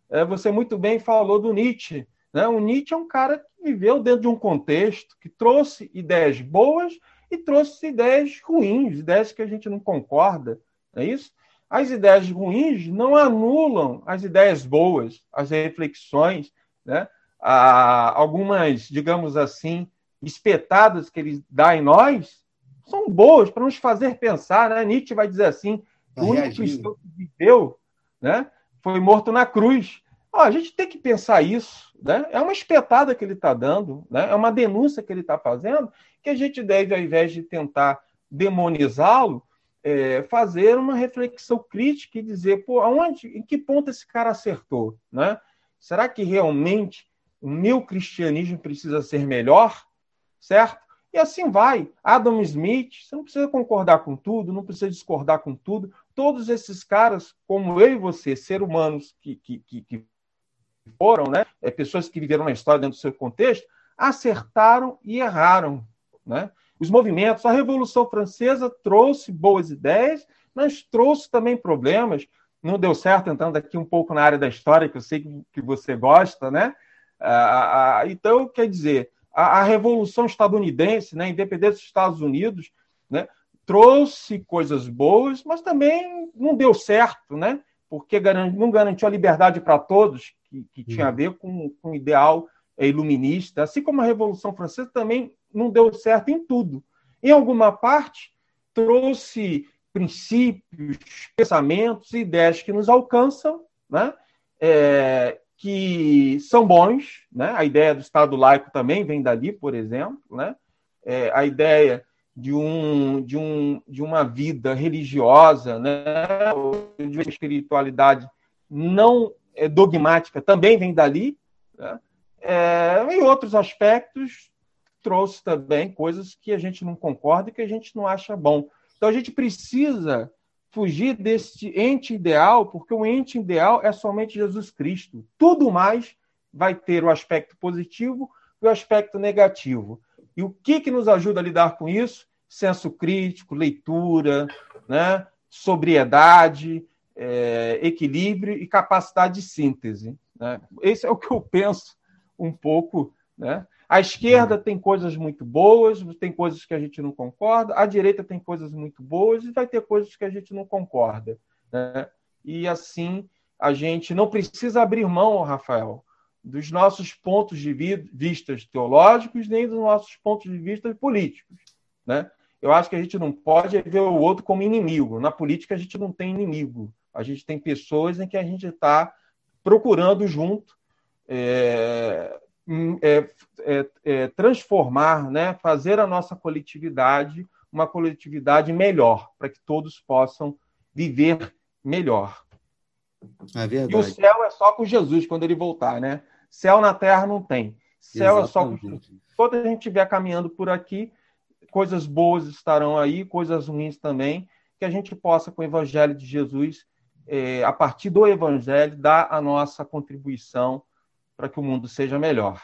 É, você muito bem falou do Nietzsche. Né? O Nietzsche é um cara que viveu dentro de um contexto que trouxe ideias boas e trouxe ideias ruins, ideias que a gente não concorda. Não é isso? as ideias ruins não anulam as ideias boas, as reflexões, né? Algumas, digamos assim, espetadas que ele dá em nós são boas para nos fazer pensar. Né? Nietzsche vai dizer assim: o único cristão que viveu né, foi morto na cruz. Ah, a gente tem que pensar isso. Né? É uma espetada que ele está dando, né? é uma denúncia que ele está fazendo, que a gente deve, ao invés de tentar demonizá-lo, é, fazer uma reflexão crítica e dizer, pô, aonde, em que ponto esse cara acertou? Né? Será que realmente o meu cristianismo precisa ser melhor? Certo? E assim vai. Adam Smith, você não precisa concordar com tudo, não precisa discordar com tudo. Todos esses caras, como eu e você, ser humanos que, que, que foram, né? É, pessoas que viveram na história dentro do seu contexto, acertaram e erraram. Né? Os movimentos, a Revolução Francesa trouxe boas ideias, mas trouxe também problemas. Não deu certo, entrando aqui um pouco na área da história, que eu sei que, você gosta, né? Ah, ah, então, quer dizer, a, a, Revolução Estadunidense, né, independência dos Estados Unidos, né, trouxe coisas boas, mas também não deu certo, né? Porque não garantiu a liberdade para todos, que, que tinha a ver com, com o ideal iluminista, assim como a Revolução Francesa também não deu certo em tudo. Em alguma parte, trouxe princípios, pensamentos, ideias que nos alcançam, né? É, que são bons, né? A ideia do Estado laico também vem dali, por exemplo, né? É, a ideia de, um, de, um, de uma vida religiosa, né? de uma espiritualidade não é, dogmática também vem dali, né? é, em outros aspectos trouxe também coisas que a gente não concorda e que a gente não acha bom. Então a gente precisa fugir desse ente ideal, porque o ente ideal é somente Jesus Cristo. Tudo mais vai ter o aspecto positivo e o aspecto negativo. E o que, que nos ajuda a lidar com isso? Senso crítico, leitura, né? sobriedade, é, equilíbrio e capacidade de síntese. Né? Esse é o que eu penso um pouco. Né? A esquerda uhum. tem coisas muito boas, tem coisas que a gente não concorda, a direita tem coisas muito boas e vai ter coisas que a gente não concorda. Né? E assim, a gente não precisa abrir mão, Rafael, dos nossos pontos de vista teológicos, nem dos nossos pontos de vista políticos. Né? Eu acho que a gente não pode ver o outro como inimigo. Na política, a gente não tem inimigo. A gente tem pessoas em que a gente está procurando junto é, é, é, é, transformar, né, fazer a nossa coletividade uma coletividade melhor, para que todos possam viver melhor. É. E o céu é só com Jesus quando ele voltar, né? Céu na terra não tem. Céu Exatamente. é só. Quando a gente estiver caminhando por aqui, coisas boas estarão aí, coisas ruins também, que a gente possa, com o Evangelho de Jesus, é, a partir do Evangelho, dar a nossa contribuição para que o mundo seja melhor.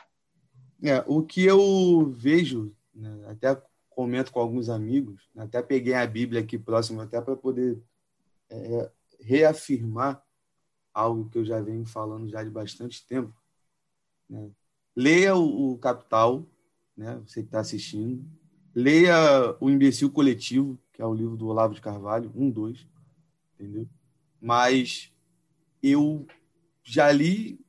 É, o que eu vejo, né, até comento com alguns amigos, né, até peguei a Bíblia aqui próximo, até para poder é, reafirmar algo que eu já venho falando já de bastante tempo. Né? Leia o, o Capital, né, você que está assistindo. Leia o Imbecil Coletivo, que é o livro do Olavo de Carvalho, um, dois, entendeu? Mas eu já li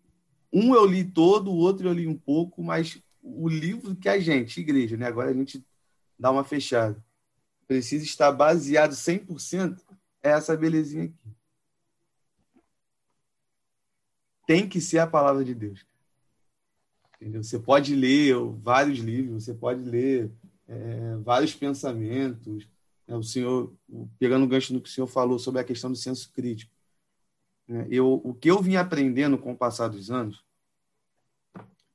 um eu li todo, o outro eu li um pouco, mas o livro que a gente, igreja, né? Agora a gente dá uma fechada. Precisa estar baseado 100% é essa belezinha aqui. Tem que ser a palavra de Deus. Entendeu? Você pode ler vários livros, você pode ler é, vários pensamentos. Né? O senhor, pegando o gancho no que o senhor falou sobre a questão do senso crítico. Né? Eu, o que eu vim aprendendo com o passar dos anos,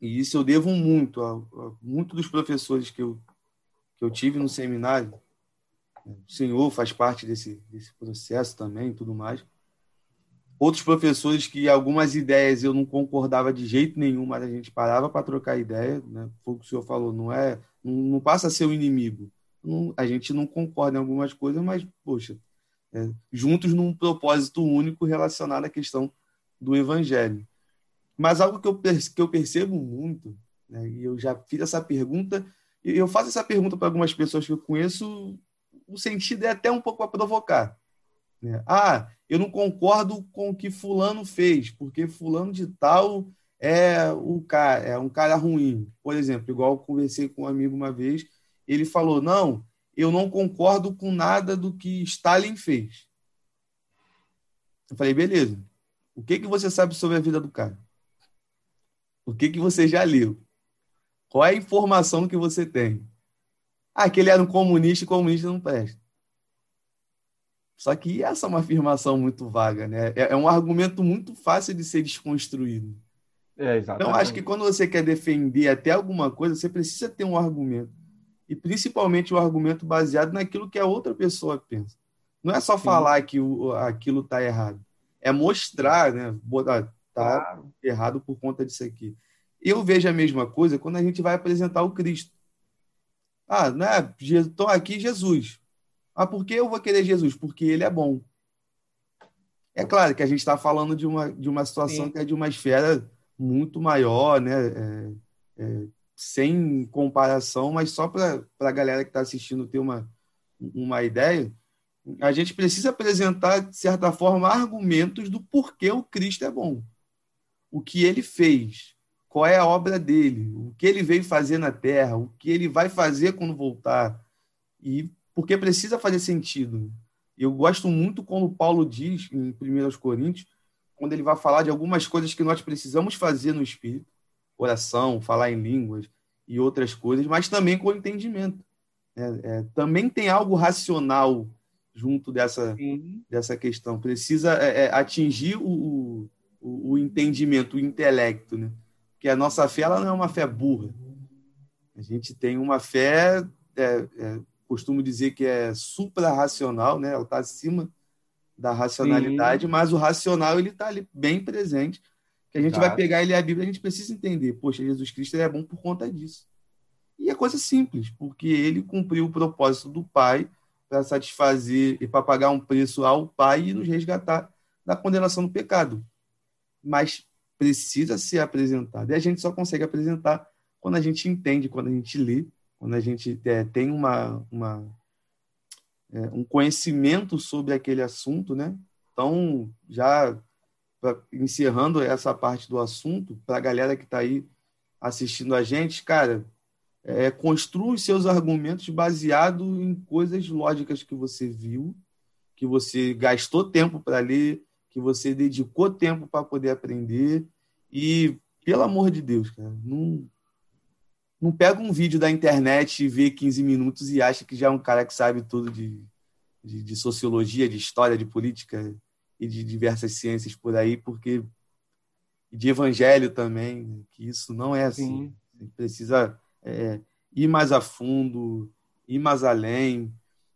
e isso eu devo muito a, a muito dos professores que eu, que eu tive no seminário, né? o senhor faz parte desse, desse processo também tudo mais. Outros professores que algumas ideias eu não concordava de jeito nenhum, mas a gente parava para trocar ideia. Né? Foi o que o senhor falou, não é, não, passa a ser o um inimigo. Não, a gente não concorda em algumas coisas, mas, poxa, é, juntos num propósito único relacionado à questão do evangelho. Mas algo que eu, que eu percebo muito, né, e eu já fiz essa pergunta, e eu faço essa pergunta para algumas pessoas que eu conheço, o sentido é até um pouco para provocar. Né? Ah, eu não concordo com o que fulano fez, porque fulano de tal é cara, é um cara ruim. Por exemplo, igual eu conversei com um amigo uma vez, ele falou: "Não, eu não concordo com nada do que Stalin fez". Eu falei: "Beleza. O que que você sabe sobre a vida do cara? O que que você já leu? Qual é a informação que você tem?" Ah, que ele era um comunista e comunista não presta. Só que essa é uma afirmação muito vaga, né? É, é um argumento muito fácil de ser desconstruído. É, então, acho que quando você quer defender até alguma coisa, você precisa ter um argumento. E principalmente um argumento baseado naquilo que a outra pessoa pensa. Não é só Sim. falar que o, aquilo está errado. É mostrar, né? Está claro. errado por conta disso aqui. Eu vejo a mesma coisa quando a gente vai apresentar o Cristo. Ah, né? Estou aqui Jesus. Ah, por que eu vou querer Jesus? Porque ele é bom. É claro que a gente está falando de uma, de uma situação Sim. que é de uma esfera muito maior, né? É, é, sem comparação, mas só para a galera que está assistindo ter uma, uma ideia, a gente precisa apresentar, de certa forma, argumentos do porquê o Cristo é bom. O que ele fez, qual é a obra dele, o que ele veio fazer na Terra, o que ele vai fazer quando voltar. E porque precisa fazer sentido. Eu gosto muito quando Paulo diz em 1 Coríntios quando ele vai falar de algumas coisas que nós precisamos fazer no espírito, oração, falar em línguas e outras coisas, mas também com entendimento. É, é, também tem algo racional junto dessa, dessa questão. Precisa é, é atingir o, o, o, entendimento, o intelecto, né? Porque a nossa fé ela não é uma fé burra. A gente tem uma fé, é, é, costumo dizer que é supra-racional, né? Ela está acima da racionalidade, Sim. mas o racional ele está ali bem presente. Que a gente vai pegar ele a Bíblia, a gente precisa entender. Poxa, Jesus Cristo é bom por conta disso. E é coisa simples, porque ele cumpriu o propósito do Pai para satisfazer e para pagar um preço ao Pai e nos resgatar da condenação do pecado. Mas precisa ser apresentado. E a gente só consegue apresentar quando a gente entende, quando a gente lê, quando a gente é, tem uma, uma é, um conhecimento sobre aquele assunto, né? Então, já encerrando essa parte do assunto, para a galera que está aí assistindo a gente, cara, é, construa os seus argumentos baseado em coisas lógicas que você viu, que você gastou tempo para ler, que você dedicou tempo para poder aprender e, pelo amor de Deus, cara, não, não pega um vídeo da internet e vê 15 minutos e acha que já é um cara que sabe tudo de, de, de sociologia, de história, de política e de diversas ciências por aí, porque de evangelho também, que isso não é assim. Sim. Precisa é, ir mais a fundo, ir mais além.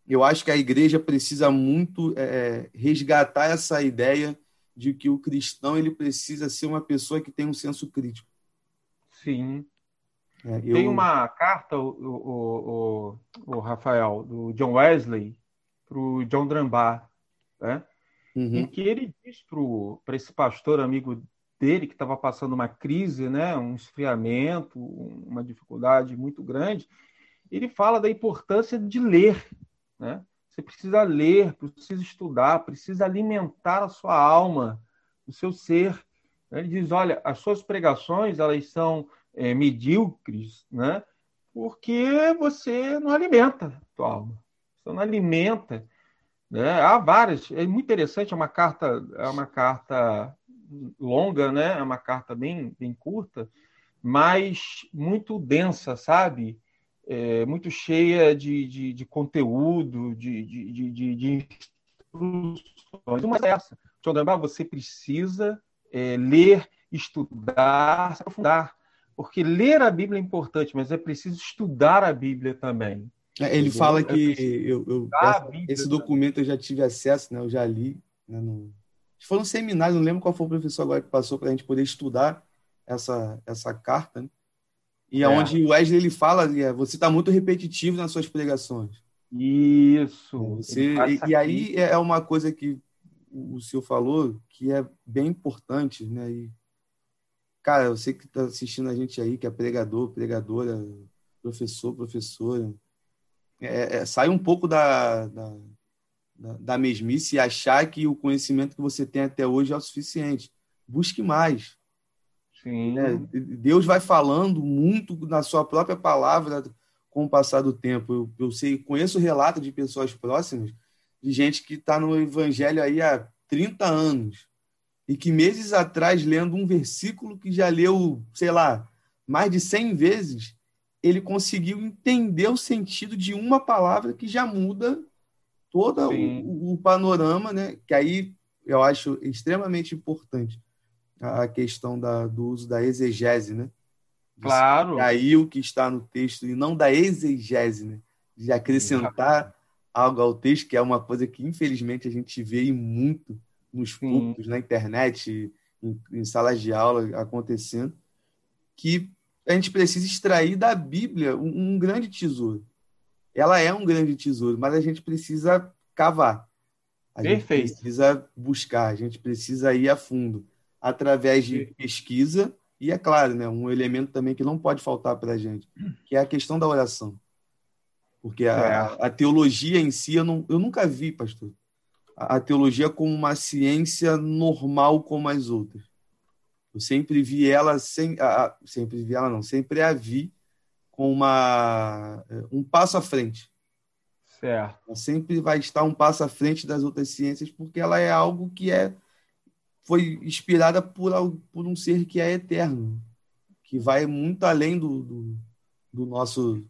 Eu acho que a igreja precisa muito é, resgatar essa ideia de que o cristão ele precisa ser uma pessoa que tem um senso crítico. Sim. É, eu... Tem uma carta, o, o, o, o, Rafael, do John Wesley, para o John Drambar, né? Uhum. em que ele diz para esse pastor amigo dele, que estava passando uma crise, né? um esfriamento, uma dificuldade muito grande, ele fala da importância de ler. Né? Você precisa ler, precisa estudar, precisa alimentar a sua alma, o seu ser. Ele diz, olha, as suas pregações elas são é, medíocres, né? Porque você não alimenta a tua alma, você não alimenta. Né? Há várias, é muito interessante, é uma carta, é uma carta longa, né? É uma carta bem, bem curta, mas muito densa, sabe? É, muito cheia de, de, de conteúdo, de, de, de, de instruções. Uma dessa, você precisa é, ler, estudar, se aprofundar porque ler a Bíblia é importante, mas é preciso estudar a Bíblia também. É, ele entendeu? fala é que eu, eu essa, esse documento eu já tive acesso, né? eu já li. Né, no... Foi um seminário, não lembro qual foi o professor agora que passou para a gente poder estudar essa, essa carta. Né? E é. onde o Wesley ele fala, é, você está muito repetitivo nas suas pregações. Isso. Você, e, e, aí é uma coisa que o senhor falou que é bem importante, né? E Cara, eu sei que está assistindo a gente aí, que é pregador, pregadora, professor, professora. É, é, sai um pouco da, da, da, mesmice e achar que o conhecimento que você tem até hoje é o suficiente. Busque mais. Sim. É, Deus vai falando muito na sua própria palavra com o passar do tempo. Eu, eu sei, conheço relato de pessoas próximas, de gente que está no evangelho aí há 30 anos e que meses atrás, lendo um versículo que já leu, sei lá, mais de 100 vezes, ele conseguiu entender o sentido de uma palavra que já muda todo o, o, panorama, né? Que aí eu acho extremamente importante a questão da, do uso da exegese, né? Claro. Aí o que está no texto e não da exegese, né? De acrescentar algo ao texto, que é uma coisa que infelizmente a gente vê muito nos cultos, na internet, em, em salas de aula acontecendo, que a gente precisa extrair da Bíblia um, um, grande tesouro. Ela é um grande tesouro, mas a gente precisa cavar. A Perfeito. gente precisa buscar, a gente precisa ir a fundo através de pesquisa e é claro, né, um elemento também que não pode faltar para a gente, que é a questão da oração. Porque a, é. a, teologia em si, eu, não, eu nunca vi, pastor, a, teologia como uma ciência normal como as outras. Eu sempre vi ela sem, a, sempre vi ela não, sempre a vi com uma um passo à frente. Certo. Ela sempre vai estar um passo à frente das outras ciências porque ela é algo que é foi inspirada por, por um ser que é eterno, que vai muito além do, do, do nosso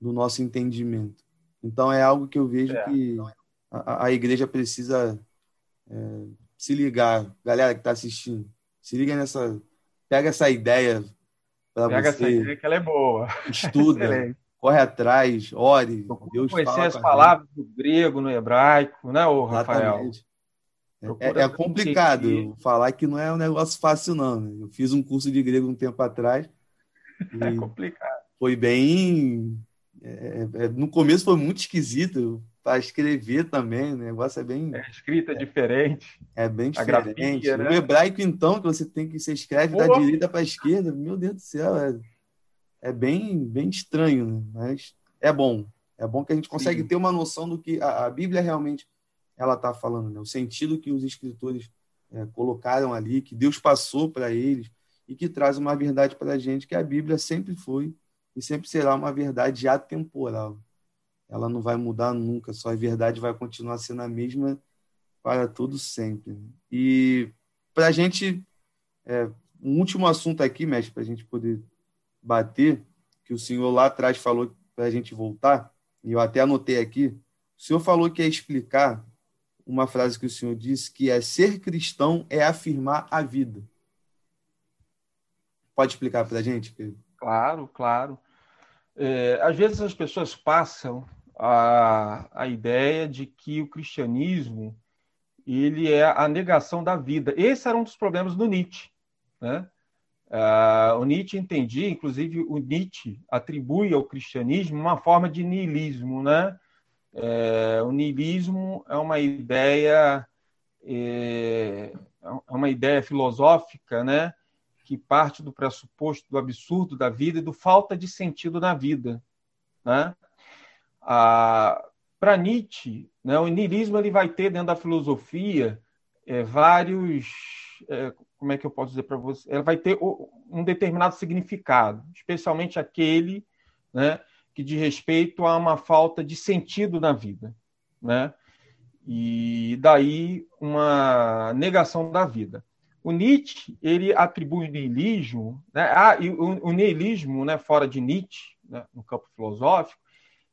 do nosso entendimento. Então é algo que eu vejo é. que a, a, igreja precisa é, se ligar, galera que está assistindo se liga nessa. Pega essa ideia para você. Pega essa ideia que ela é boa. Estuda, [laughs] corre atrás, ore. Deus conhecer as palavras do grego, no hebraico, né, ô Rafael? É, é, complicado falar que não é um negócio fácil, não. Né? Eu fiz um curso de grego um tempo atrás. [laughs] É complicado. Foi bem. É, é, no começo foi muito esquisito para escrever também, o negócio é bem. É escrita é, diferente. É bem diferente. Grafia, né? O hebraico, então, que você tem que você escreve da direita para a esquerda, meu Deus do céu, é, é bem, bem estranho, né? mas é bom. É bom que a gente consegue Sim. ter uma noção do que a, a Bíblia realmente ela está falando, né? o sentido que os escritores é, colocaram ali, que Deus passou para eles e que traz uma verdade para a gente que a Bíblia sempre foi e sempre será uma verdade atemporal ela não vai mudar nunca, só a verdade vai continuar sendo a mesma para todo sempre. E para a gente, é, um último assunto aqui, mestre, para a gente poder bater, que o senhor lá atrás falou para a gente voltar, e eu até anotei aqui, o senhor falou que ia explicar uma frase que o senhor disse, que é ser cristão é afirmar a vida. Pode explicar para a gente, Pedro? Claro, claro. É, às vezes as pessoas passam a, a ideia de que o cristianismo ele é a negação da vida. Esse era um dos problemas do Nietzsche. Né? Uh, o Nietzsche entendia, inclusive o Nietzsche atribui ao cristianismo uma forma de niilismo. Né? É, o niilismo é uma ideia é, é uma ideia filosófica, né, que parte do pressuposto do absurdo da vida e do falta de sentido na vida, né? Para Nietzsche, né, o niilismo ele vai ter dentro da filosofia é, vários. É, como é que eu posso dizer para você? Ela vai ter um determinado significado, especialmente aquele né, que diz respeito a uma falta de sentido na vida. Né? E daí uma negação da vida. O Nietzsche ele atribui o niilismo, né? ah, e o, o niilismo, né, fora de Nietzsche, né, no campo filosófico,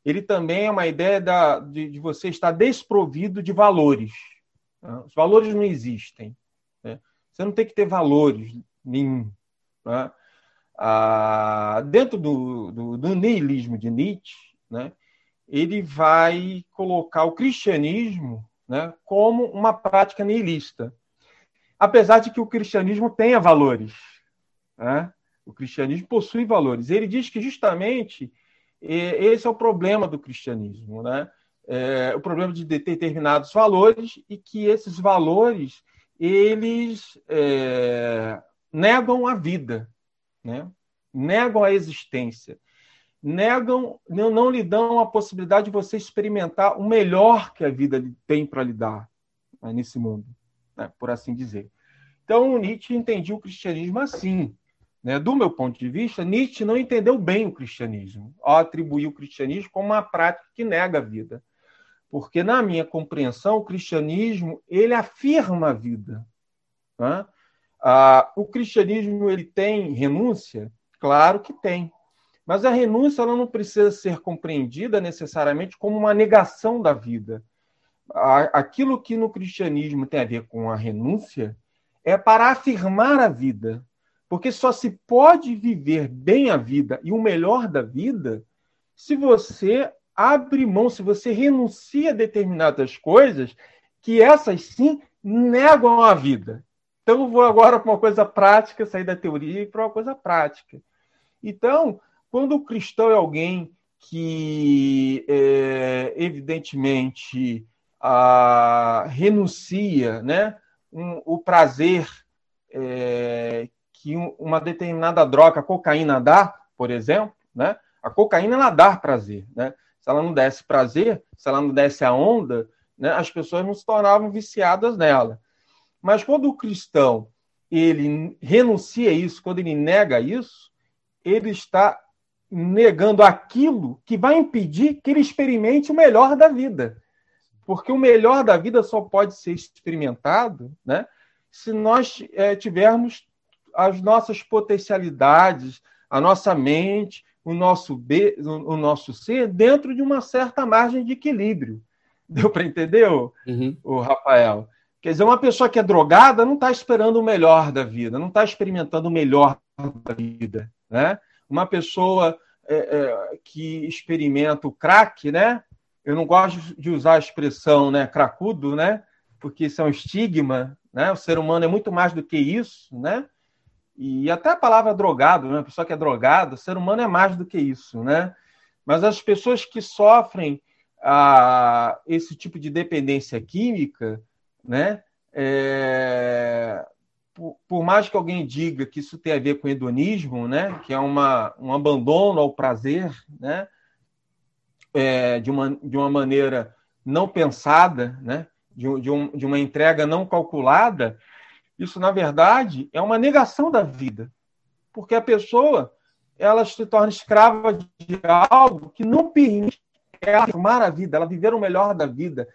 ele também é uma ideia da, de, de, você estar desprovido de valores. Né? Os valores não existem. Né? Você não tem que ter valores nenhum. Né? Ah, dentro do, do, do, niilismo de Nietzsche, né, ele vai colocar o cristianismo né, como uma prática niilista. Apesar de que o cristianismo tenha valores. Né? O cristianismo possui valores. Ele diz que justamente esse é o problema do cristianismo, né? É, o problema de determinados valores e que esses valores eles é, negam a vida, né? negam a existência. negam, não, não lhe dão a possibilidade de você experimentar o melhor que a vida tem para lhe dar né, nesse mundo, né, por assim dizer. Então, Nietzsche entendia o cristianismo assim. Né? Do meu ponto de vista, Nietzsche não entendeu bem o cristianismo, ao atribuir o cristianismo como uma prática que nega a vida. Porque, na minha compreensão, o cristianismo ele afirma a vida. Né? Ah, o cristianismo ele tem renúncia? Claro que tem. Mas a renúncia ela não precisa ser compreendida necessariamente como uma negação da vida. Aquilo que no cristianismo tem a ver com a renúncia é para afirmar a vida. Porque só se pode viver bem a vida e o melhor da vida se você abre mão, se você renuncia a determinadas coisas que essas sim negam a vida. Então, vou agora para uma coisa prática, sair da teoria e para uma coisa prática. Então, quando o cristão é alguém que, é, evidentemente, a, renuncia né, um, o prazer é, que um, uma determinada droga, a cocaína, dá, por exemplo, né? a cocaína ela dá prazer. Né? Se ela não desse prazer, se ela não desse a onda, né, as pessoas não se tornavam viciadas nela. Mas quando o cristão ele renuncia a isso, quando ele nega isso, ele está negando aquilo que vai impedir que ele experimente o melhor da vida. Porque o melhor da vida só pode ser experimentado né, se nós é, tivermos as nossas potencialidades, a nossa mente, o nosso, be, o nosso ser dentro de uma certa margem de equilíbrio. [laughs] Deu para entender, uhum. o Rafael? Quer dizer, uma pessoa que é drogada não está esperando o melhor da vida, não está experimentando o melhor da vida. Né? uma pessoa é, é, que experimenta o crack, né? Eu não gosto de usar a expressão, né, cracudo, né? Porque isso é um estigma, né? O ser humano é muito mais do que isso, né? E até a palavra drogado, né? Pessoa que é drogada, ser humano é mais do que isso, né? Mas as pessoas que sofrem a, esse tipo de dependência química, né? É, por, por, mais que alguém diga que isso tem a ver com hedonismo, né, que é uma, um abandono ao prazer, né, é, de, uma, de uma maneira não pensada, né, de, de, um, de uma entrega não calculada, isso, na verdade, é uma negação da vida. Porque a pessoa ela se torna escrava de algo que não permite ela afirmar a vida, ela viver o melhor da vida,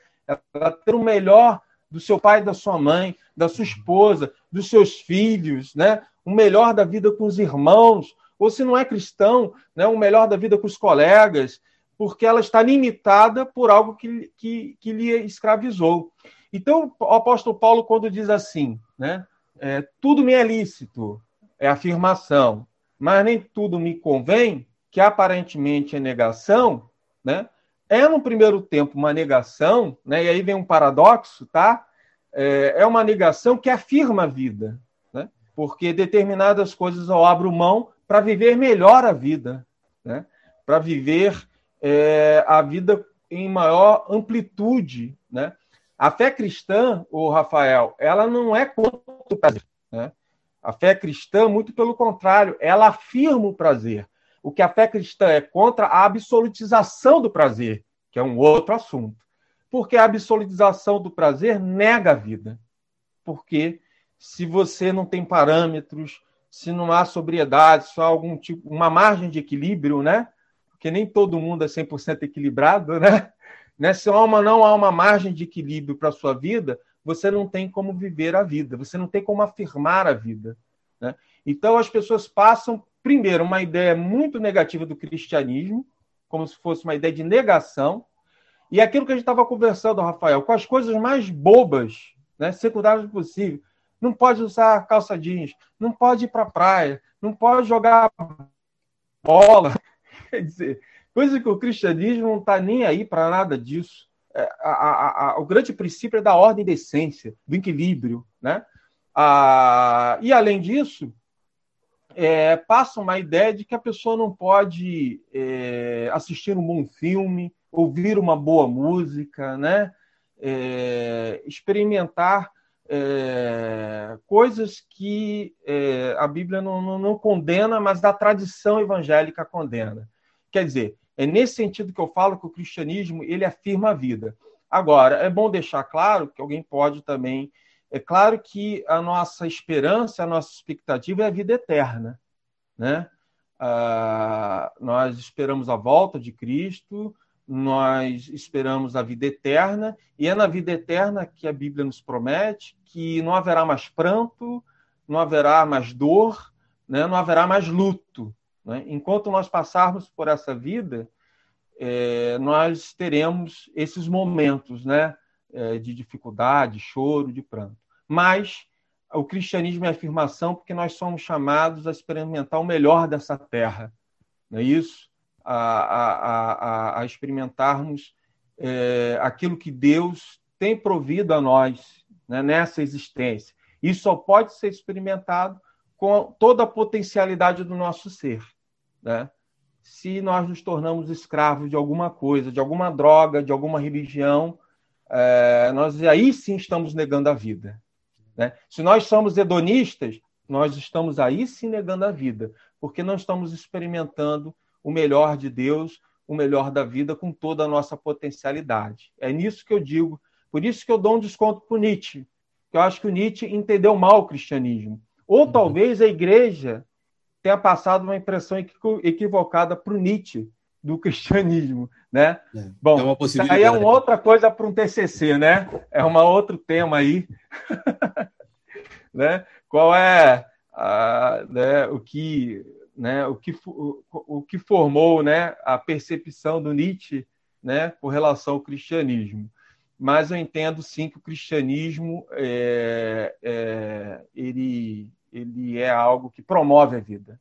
ela ter o melhor do seu pai da sua mãe, da sua esposa, dos seus filhos, né? o melhor da vida com os irmãos, ou se não é cristão, né? o melhor da vida com os colegas, porque ela está limitada por algo que, que, que lhe escravizou. Então, o apóstolo Paulo, quando diz assim, né? É, tudo me é lícito, é afirmação, mas nem tudo me convém, que aparentemente é negação, né? é no primeiro tempo uma negação, né? e aí vem um paradoxo, tá? É, é uma negação que afirma a vida, né? porque determinadas coisas eu abro mão para viver melhor a vida, né? para viver é, a vida em maior amplitude. Né? A fé cristã, o Rafael, ela não é contra o prazer. Né? A fé cristã, muito pelo contrário, ela afirma o prazer. O que a fé cristã é contra a absolutização do prazer, que é um outro assunto. Porque a absolutização do prazer nega a vida. Porque se você não tem parâmetros, se não há sobriedade, só algum tipo, uma margem de equilíbrio, né? Porque nem todo mundo é 100% equilibrado, né? Né? Se uma, não há uma margem de equilíbrio para a sua vida, você não tem como viver a vida, você não tem como afirmar a vida. Né? Então as pessoas passam primeiro, uma ideia muito negativa do cristianismo, como se fosse uma ideia de negação, e aquilo que a gente estava conversando, Rafael, com as coisas mais bobas, né, secundárias possível. Não pode usar calça jeans, não pode ir para a praia, não pode jogar bola. [laughs] Quer dizer, coisa que o cristianismo não está nem aí para nada disso. É, a, a, a, o grande princípio é da ordem da essência, do equilíbrio. Né? E, além disso, é, passa uma ideia de que a pessoa não pode é, assistir um bom filme, ouvir uma boa música, né? É, experimentar é, coisas que é, a Bíblia não, não, não, condena, mas a tradição evangélica condena. quer dizer, é nesse sentido que eu falo que o cristianismo ele afirma a vida. Agora, é bom deixar claro que alguém pode também. É claro que a nossa esperança, a nossa expectativa é a vida eterna. Né? Ah, nós esperamos a volta de Cristo, nós esperamos a vida eterna, e é na vida eterna que a Bíblia nos promete que não haverá mais pranto, não haverá mais dor, né? não haverá mais luto. Né? Enquanto nós passarmos por essa vida, é, nós teremos esses momentos né? É, de dificuldade, choro, de pranto. Mas o cristianismo é afirmação porque nós somos chamados a experimentar o melhor dessa terra, não é isso? A, a, a, a experimentarmos é, aquilo que Deus tem provido a nós né, nessa existência. Isso só pode ser experimentado com toda a potencialidade do nosso ser. Né? Se nós nos tornamos escravos de alguma coisa, de alguma droga, de alguma religião, é, nós aí sim estamos negando a vida. Né? Se nós somos hedonistas, nós estamos aí sim negando a vida, porque não estamos experimentando o melhor de Deus, o melhor da vida com toda a nossa potencialidade. É nisso que eu digo, por isso que eu dou um desconto para Nietzsche, que eu acho que o Nietzsche entendeu mal o cristianismo. Ou uhum. talvez a igreja tenha passado uma impressão equivocada para o Nietzsche do [laughs] cristianismo, né? É, Bom, é aí é uma outra coisa para um TCC, né? É um outro tema aí, [laughs] né? Qual é a, né, o que, né, o que o, o que formou, né, a percepção do Nietzsche, né, com relação ao cristianismo? Mas eu entendo sim que o cristianismo é, é ele ele é algo que promove a vida,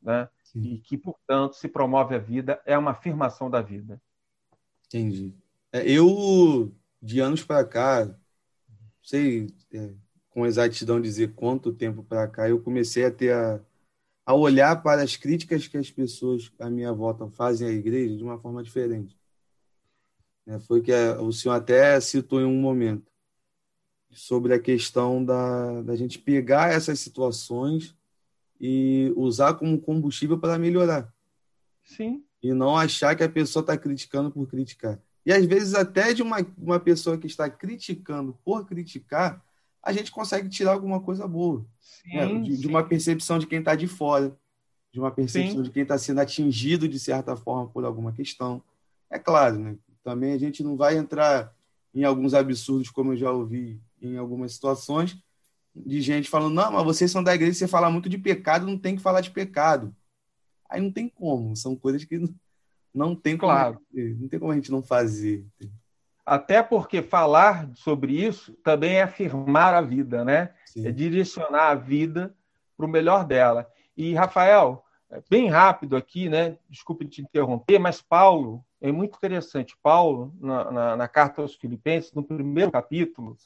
né? Sim. E que, portanto, se promove a vida, é uma afirmação da vida. Entendi. É, eu, de anos para cá, não sei é, com exatidão dizer quanto tempo para cá, eu comecei a ter a, a olhar para as críticas que as pessoas à minha volta fazem à igreja de uma forma diferente. É, foi que a, o senhor até citou em um momento sobre a questão da, da gente pegar essas situações e usar como combustível para melhorar. Sim. E não achar que a pessoa está criticando por criticar. E às vezes, até de uma, uma pessoa que está criticando por criticar, a gente consegue tirar alguma coisa boa. Sim, né? de, de, uma percepção de quem está de fora, de uma percepção sim. de quem está sendo atingido de certa forma por alguma questão. É claro, né? também a gente não vai entrar em alguns absurdos, como eu já ouvi em algumas situações, de gente falando, não, mas vocês são da igreja, você fala muito de pecado, não tem que falar de pecado. Aí não tem como, são coisas que não tem como, claro. não tem como a gente não fazer. Até porque falar sobre isso também é afirmar a vida, né? Sim. É direcionar a vida para o melhor dela. E, Rafael, bem rápido aqui, né? Desculpe te interromper, mas Paulo, é muito interessante. Paulo, na, na, na carta aos Filipenses, no primeiro capítulo,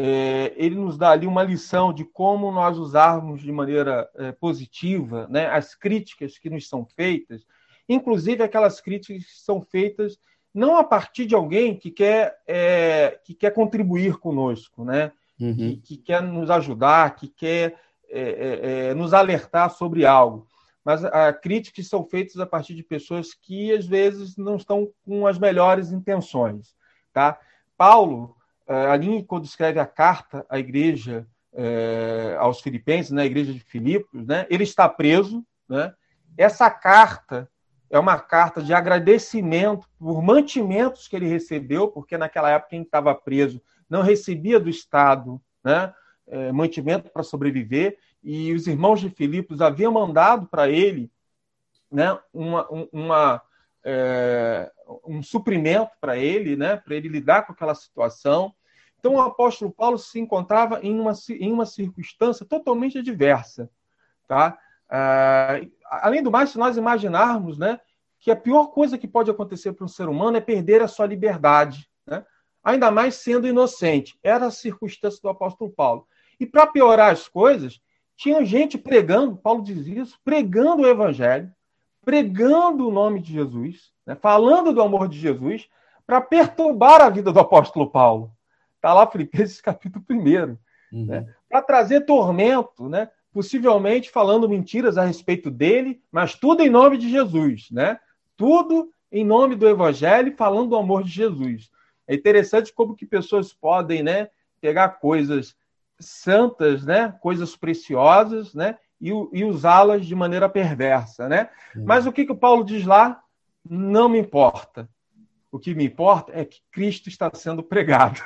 é, ele nos dá ali uma lição de como nós usarmos de maneira é, positiva né, as críticas que nos são feitas, inclusive aquelas críticas que são feitas não a partir de alguém que quer, é, que quer contribuir conosco, né? Uhum. Que, que, quer nos ajudar, que quer é, é, é, nos alertar sobre algo. Mas a, críticas são feitas a partir de pessoas que, às vezes, não estão com as melhores intenções. Tá? Paulo, é, ali quando escreve a carta à igreja é, aos filipenses, na né, igreja de Filipos, né, ele está preso. Né? Essa carta é uma carta de agradecimento por mantimentos que ele recebeu, porque naquela época quem estava preso não recebia do Estado né, é, mantimento para sobreviver, e os irmãos de Filipos haviam mandado para ele né, uma, uma, é, um suprimento para ele, né, para ele lidar com aquela situação. Então, o apóstolo Paulo se encontrava em uma, em uma circunstância totalmente diversa. Tá? Ah, além do mais, se nós imaginarmos né, que a pior coisa que pode acontecer para um ser humano é perder a sua liberdade, né? ainda mais sendo inocente. Era a circunstância do apóstolo Paulo. E para piorar as coisas, tinha gente pregando, Paulo diz isso, pregando o evangelho, pregando o nome de Jesus, né? falando do amor de Jesus, para perturbar a vida do apóstolo Paulo. Está lá Filipenses capítulo 1. Uhum. Né? Para trazer tormento, né? possivelmente falando mentiras a respeito dele, mas tudo em nome de Jesus. Né? tudo em nome do Evangelho, falando do amor de Jesus. É interessante como que pessoas podem, né, pegar coisas santas, né, coisas preciosas, né, e, e usá-las de maneira perversa, né? Mas o que que o Paulo diz lá? Não me importa. O que me importa é que Cristo está sendo pregado.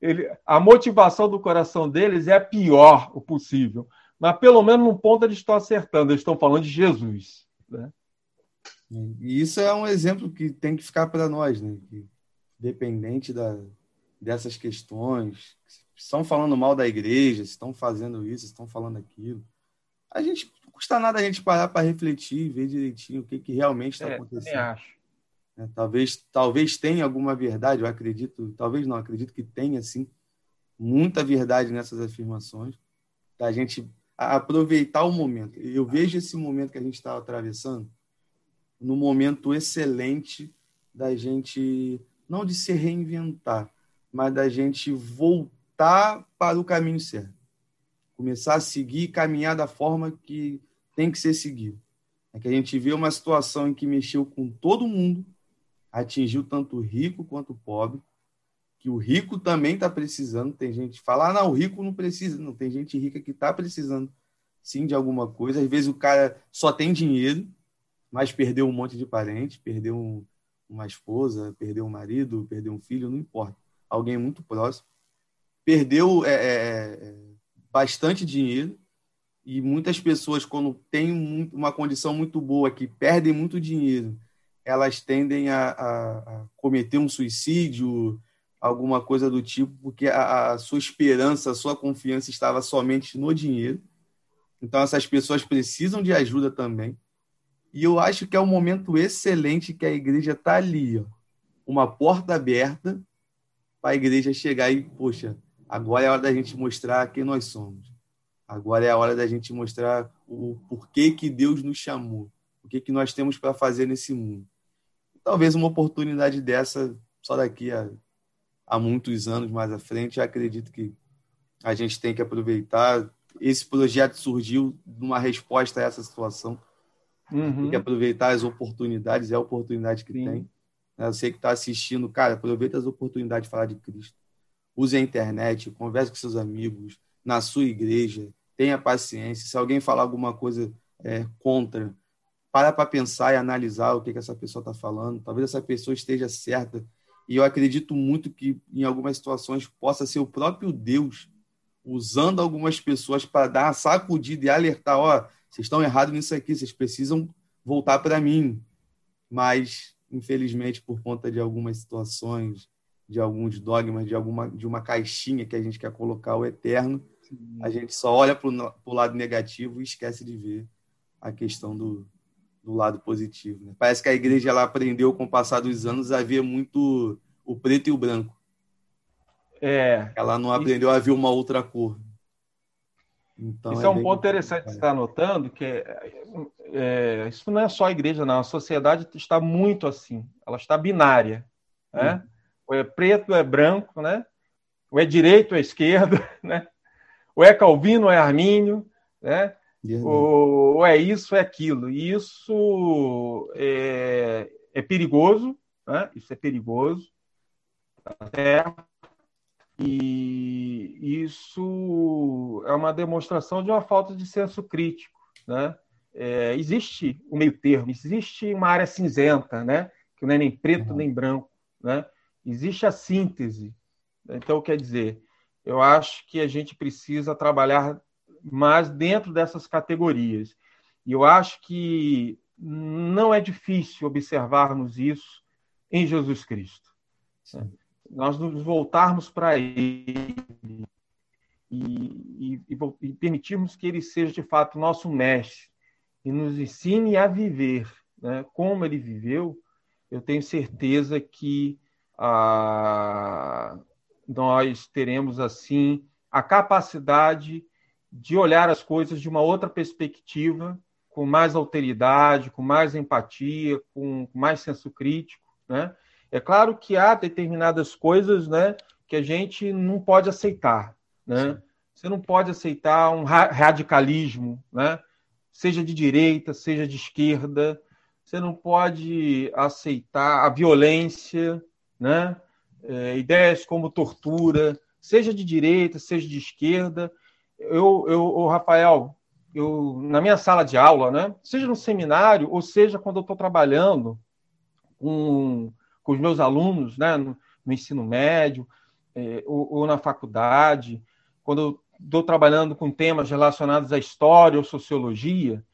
Ele, a motivação do coração deles é a pior o possível. Mas pelo menos no ponto eles estão acertando, eles estão falando de Jesus. Né? E isso é um exemplo que tem que ficar para nós, né? Que, dependente da, dessas questões, estão falando mal da igreja, estão fazendo isso, estão falando aquilo. A gente não custa nada a gente parar para refletir e ver direitinho o que, que realmente está é, acontecendo. acho. É, talvez, talvez tenha alguma verdade, eu acredito, talvez não, acredito que tenha sim muita verdade nessas afirmações, da gente aproveitar o momento. Eu vejo esse momento que a gente está atravessando no momento excelente da gente, não de se reinventar, mas da gente voltar para o caminho certo. Começar a seguir, caminhar da forma que tem que ser seguido. É que a gente vê uma situação em que mexeu com todo mundo, atingiu tanto o rico quanto o pobre, que o rico também está precisando. Tem gente que fala, ah, não, o rico não precisa. Não, tem gente rica que está precisando sim de alguma coisa. Às vezes o cara só tem dinheiro, mas perdeu um monte de parente, perdeu um, uma esposa, perdeu um marido, perdeu um filho, não importa. Alguém muito próximo. Perdeu é, é, é bastante dinheiro e muitas pessoas, quando têm uma condição muito boa, que perdem muito dinheiro elas tendem a, a, a, cometer um suicídio, alguma coisa do tipo, porque a, a, sua esperança, a sua confiança estava somente no dinheiro. Então, essas pessoas precisam de ajuda também. E eu acho que é um momento excelente que a igreja está ali, ó, uma porta aberta para a igreja chegar e, poxa, agora é a hora da gente mostrar quem nós somos. Agora é a hora da gente mostrar o porquê que Deus nos chamou, o que, que nós temos para fazer nesse mundo talvez uma oportunidade dessa só daqui a, a muitos anos mais à frente. Eu acredito que a gente tem que aproveitar. Esse projeto surgiu numa resposta a essa situação. Uhum. Tem que aproveitar as oportunidades, é a oportunidade que Sim. tem. Eu sei que está assistindo, cara, aproveita as oportunidades de falar de Cristo. Use a internet, converse com seus amigos, na sua igreja, tenha paciência. Se alguém falar alguma coisa é, contra, para para pensar e analisar o que, que essa pessoa está falando. Talvez essa pessoa esteja certa. E eu acredito muito que, em algumas situações, possa ser o próprio Deus usando algumas pessoas para dar uma sacudida e alertar: ó, vocês estão errados nisso aqui, vocês precisam voltar para mim. Mas, infelizmente, por conta de algumas situações, de alguns dogmas, de alguma de uma caixinha que a gente quer colocar o eterno, Sim. a gente só olha para o lado negativo e esquece de ver a questão do, do lado positivo. Né? Parece que a igreja ela aprendeu com o passar dos anos a ver muito o preto e o branco. É. Ela não aprendeu isso... a ver uma outra cor. Então, isso é, é um ponto interessante que você está notando, que é, é, isso não é só a igreja, não. A sociedade está muito assim. Ela está binária. Né? Hum. Ou é preto ou é branco, né? ou é direito ou é esquerda, [laughs] né? ou é Calvino ou é Armínio. Né? Ou, ou, é isso, ou é aquilo. E isso é, é perigoso, né? isso é perigoso. Até, e isso é uma demonstração de uma falta de senso crítico. Né? É, existe o um meio termo, existe uma área cinzenta, né? que não é nem preto uhum. nem branco. Né? Existe a síntese. Então, quer dizer, eu acho que a gente precisa trabalhar mas dentro dessas categorias. E eu acho que não é difícil observarmos isso em Jesus Cristo. Sim. Nós nos voltarmos para Ele e, e, e, permitirmos que Ele seja de fato nosso mestre e nos ensine a viver né? como Ele viveu, eu tenho certeza que ah, nós teremos assim a capacidade de olhar as coisas de uma outra perspectiva, com mais alteridade, com mais empatia, com, mais senso crítico, né? É claro que há determinadas coisas, né, que a gente não pode aceitar, né? Sim. Você não pode aceitar um radicalismo, né? Seja de direita, seja de esquerda, você não pode aceitar a violência, né? É, ideias como tortura, seja de direita, seja de esquerda. Eu, eu Rafael, eu, na minha sala de aula, né? seja no seminário, ou seja quando eu estou trabalhando com, com os meus alunos né? no, no ensino médio é, ou, ou, na faculdade, quando eu estou trabalhando com temas relacionados à história ou sociologia,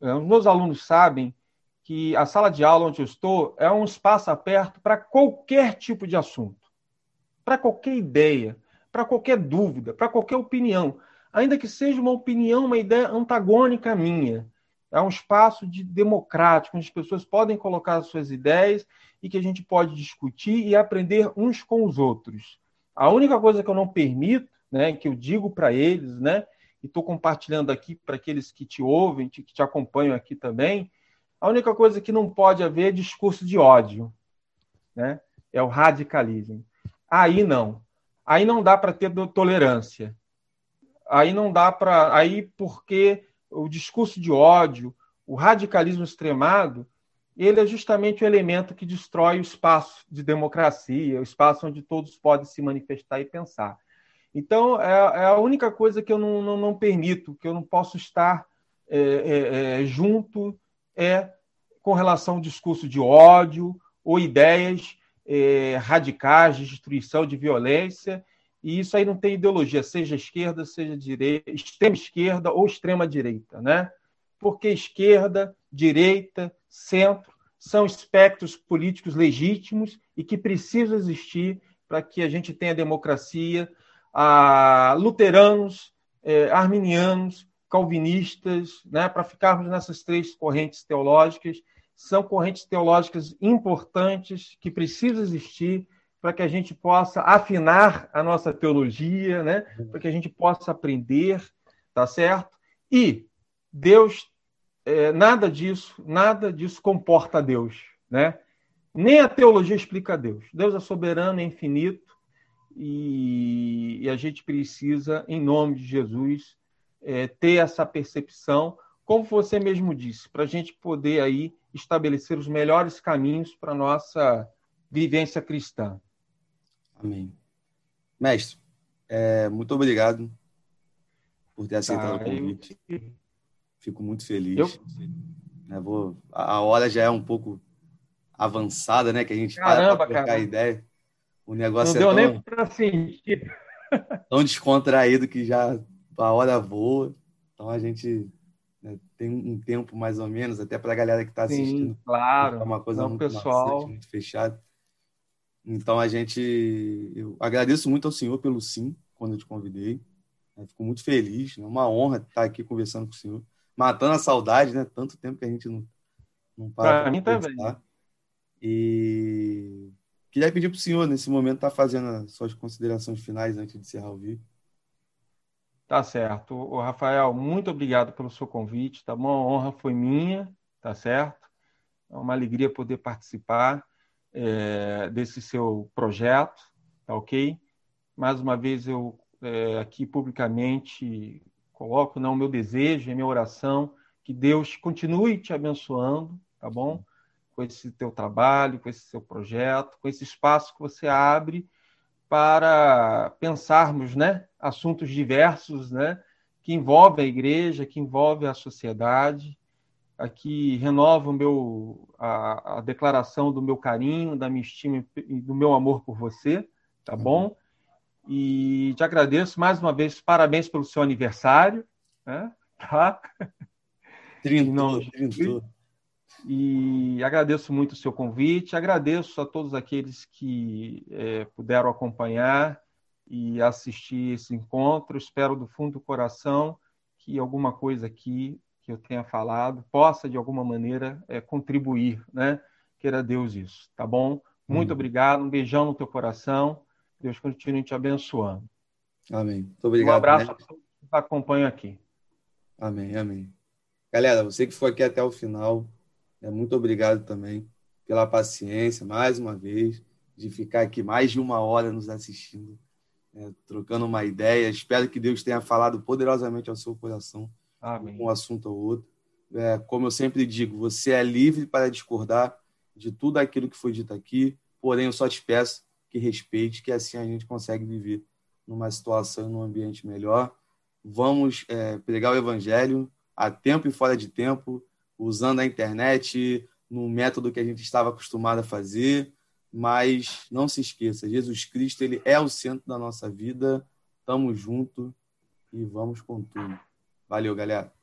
é, os meus alunos sabem que a sala de aula onde eu estou é um espaço aberto para qualquer tipo de assunto, para qualquer ideia, para qualquer dúvida, para qualquer opinião, ainda que seja uma opinião, uma ideia antagônica à minha. É um espaço de democrático, onde as pessoas podem colocar suas ideias e que a gente pode discutir e aprender uns com os outros. A única coisa que eu não permito, né, que eu digo para eles, né, e estou compartilhando aqui para aqueles que te ouvem, que te acompanham aqui também, a única coisa que não pode haver é discurso de ódio, né? É o radicalismo. Aí não. Aí não dá para ter tolerância. Aí não dá para. Aí porque o discurso de ódio, o radicalismo extremado, ele é justamente o elemento que destrói o espaço de democracia, o espaço onde todos podem se manifestar e pensar. Então, é, é a única coisa que eu não, não, não permito, que eu não posso estar é, é, é junto é com relação ao discurso de ódio ou ideias é, radicais de destruição, de violência, e isso aí não tem ideologia, seja esquerda, seja direita, extrema esquerda ou extrema direita, né? Porque esquerda, direita, centro são espectros políticos legítimos e que precisam existir para que a gente tenha democracia. Ah, luteranos, eh, arminianos, calvinistas, né, para ficarmos nessas três correntes teológicas. São correntes teológicas importantes que precisam existir para que a gente possa afinar a nossa teologia, né, para que a gente possa aprender, tá certo? E Deus, é, nada disso, nada disso comporta Deus, né? Nem a teologia explica Deus. Deus é soberano, é infinito, e, e a gente precisa, em nome de Jesus, é, ter essa percepção, como você mesmo disse, para a gente poder aí estabelecer os melhores caminhos para a nossa vivência cristã. Amém. Mestre, é, muito obrigado por ter aceitado ah, o convite. Eu... Fico muito feliz. Eu... É, vou... A hora já é um pouco avançada, né? Que a gente Caramba, para trocar ideia. O negócio Não é deu tão, nem para sentir. tão descontraído que já a hora voa. Então a gente tem um tempo mais ou menos, até para a galera que está assistindo. Sim, claro. É uma coisa Não, muito pessoal. maçante, muito fechada. Então a gente. Eu agradeço muito ao senhor pelo sim, quando eu te convidei. Eu fico muito feliz, é né? uma honra estar aqui conversando com o senhor. Matando a saudade, né? Tanto tempo que a gente não, não para. Para mim também. E queria pedir para o senhor, nesse momento, estar tá fazendo as suas considerações finais antes de encerrar o vídeo. Tá certo. O Rafael, muito obrigado pelo seu convite, tá bom? A honra foi minha, tá certo? É uma alegria poder participar é, desse seu projeto, tá ok? Mais uma vez eu é, aqui publicamente coloco não, né, o meu desejo, a minha oração, que Deus continue te abençoando, tá bom? Com esse teu trabalho, com esse seu projeto, com esse espaço que você abre para pensarmos, né, assuntos diversos, né, que envolvem a igreja, que envolvem a sociedade. Aqui renovo meu, a, a, declaração do meu carinho, da minha estima e do meu amor por você, tá uhum. bom? E te agradeço mais uma vez, parabéns pelo seu aniversário, né? Tá? Trintou, trintou. E agradeço muito o seu convite, agradeço a todos aqueles que é, puderam acompanhar e assistir esse encontro. Espero do fundo do coração que alguma coisa aqui que eu tenha falado possa, de alguma maneira, é, contribuir, né? Queira Deus isso, tá bom? Muito hum. obrigado, um beijão no teu coração. Deus continue te abençoando. Amém. Muito obrigado. Um abraço né? a todos que acompanham aqui. Amém, amém. Galera, você que foi aqui até o final, muito obrigado também pela paciência, mais uma vez, de ficar aqui mais de uma hora nos assistindo, é, trocando uma ideia. Espero que Deus tenha falado poderosamente ao seu coração, Amém. um assunto ou outro. É, como eu sempre digo, você é livre para discordar de tudo aquilo que foi dito aqui, porém eu só te peço que respeite, que assim a gente consegue viver numa situação, num ambiente melhor. Vamos é, pregar o evangelho a tempo e fora de tempo, usando a internet no método que a gente estava acostumado a fazer, mas não se esqueça, Jesus Cristo ele é o centro da nossa vida. Tamo junto e vamos com tudo. Valeu, galera.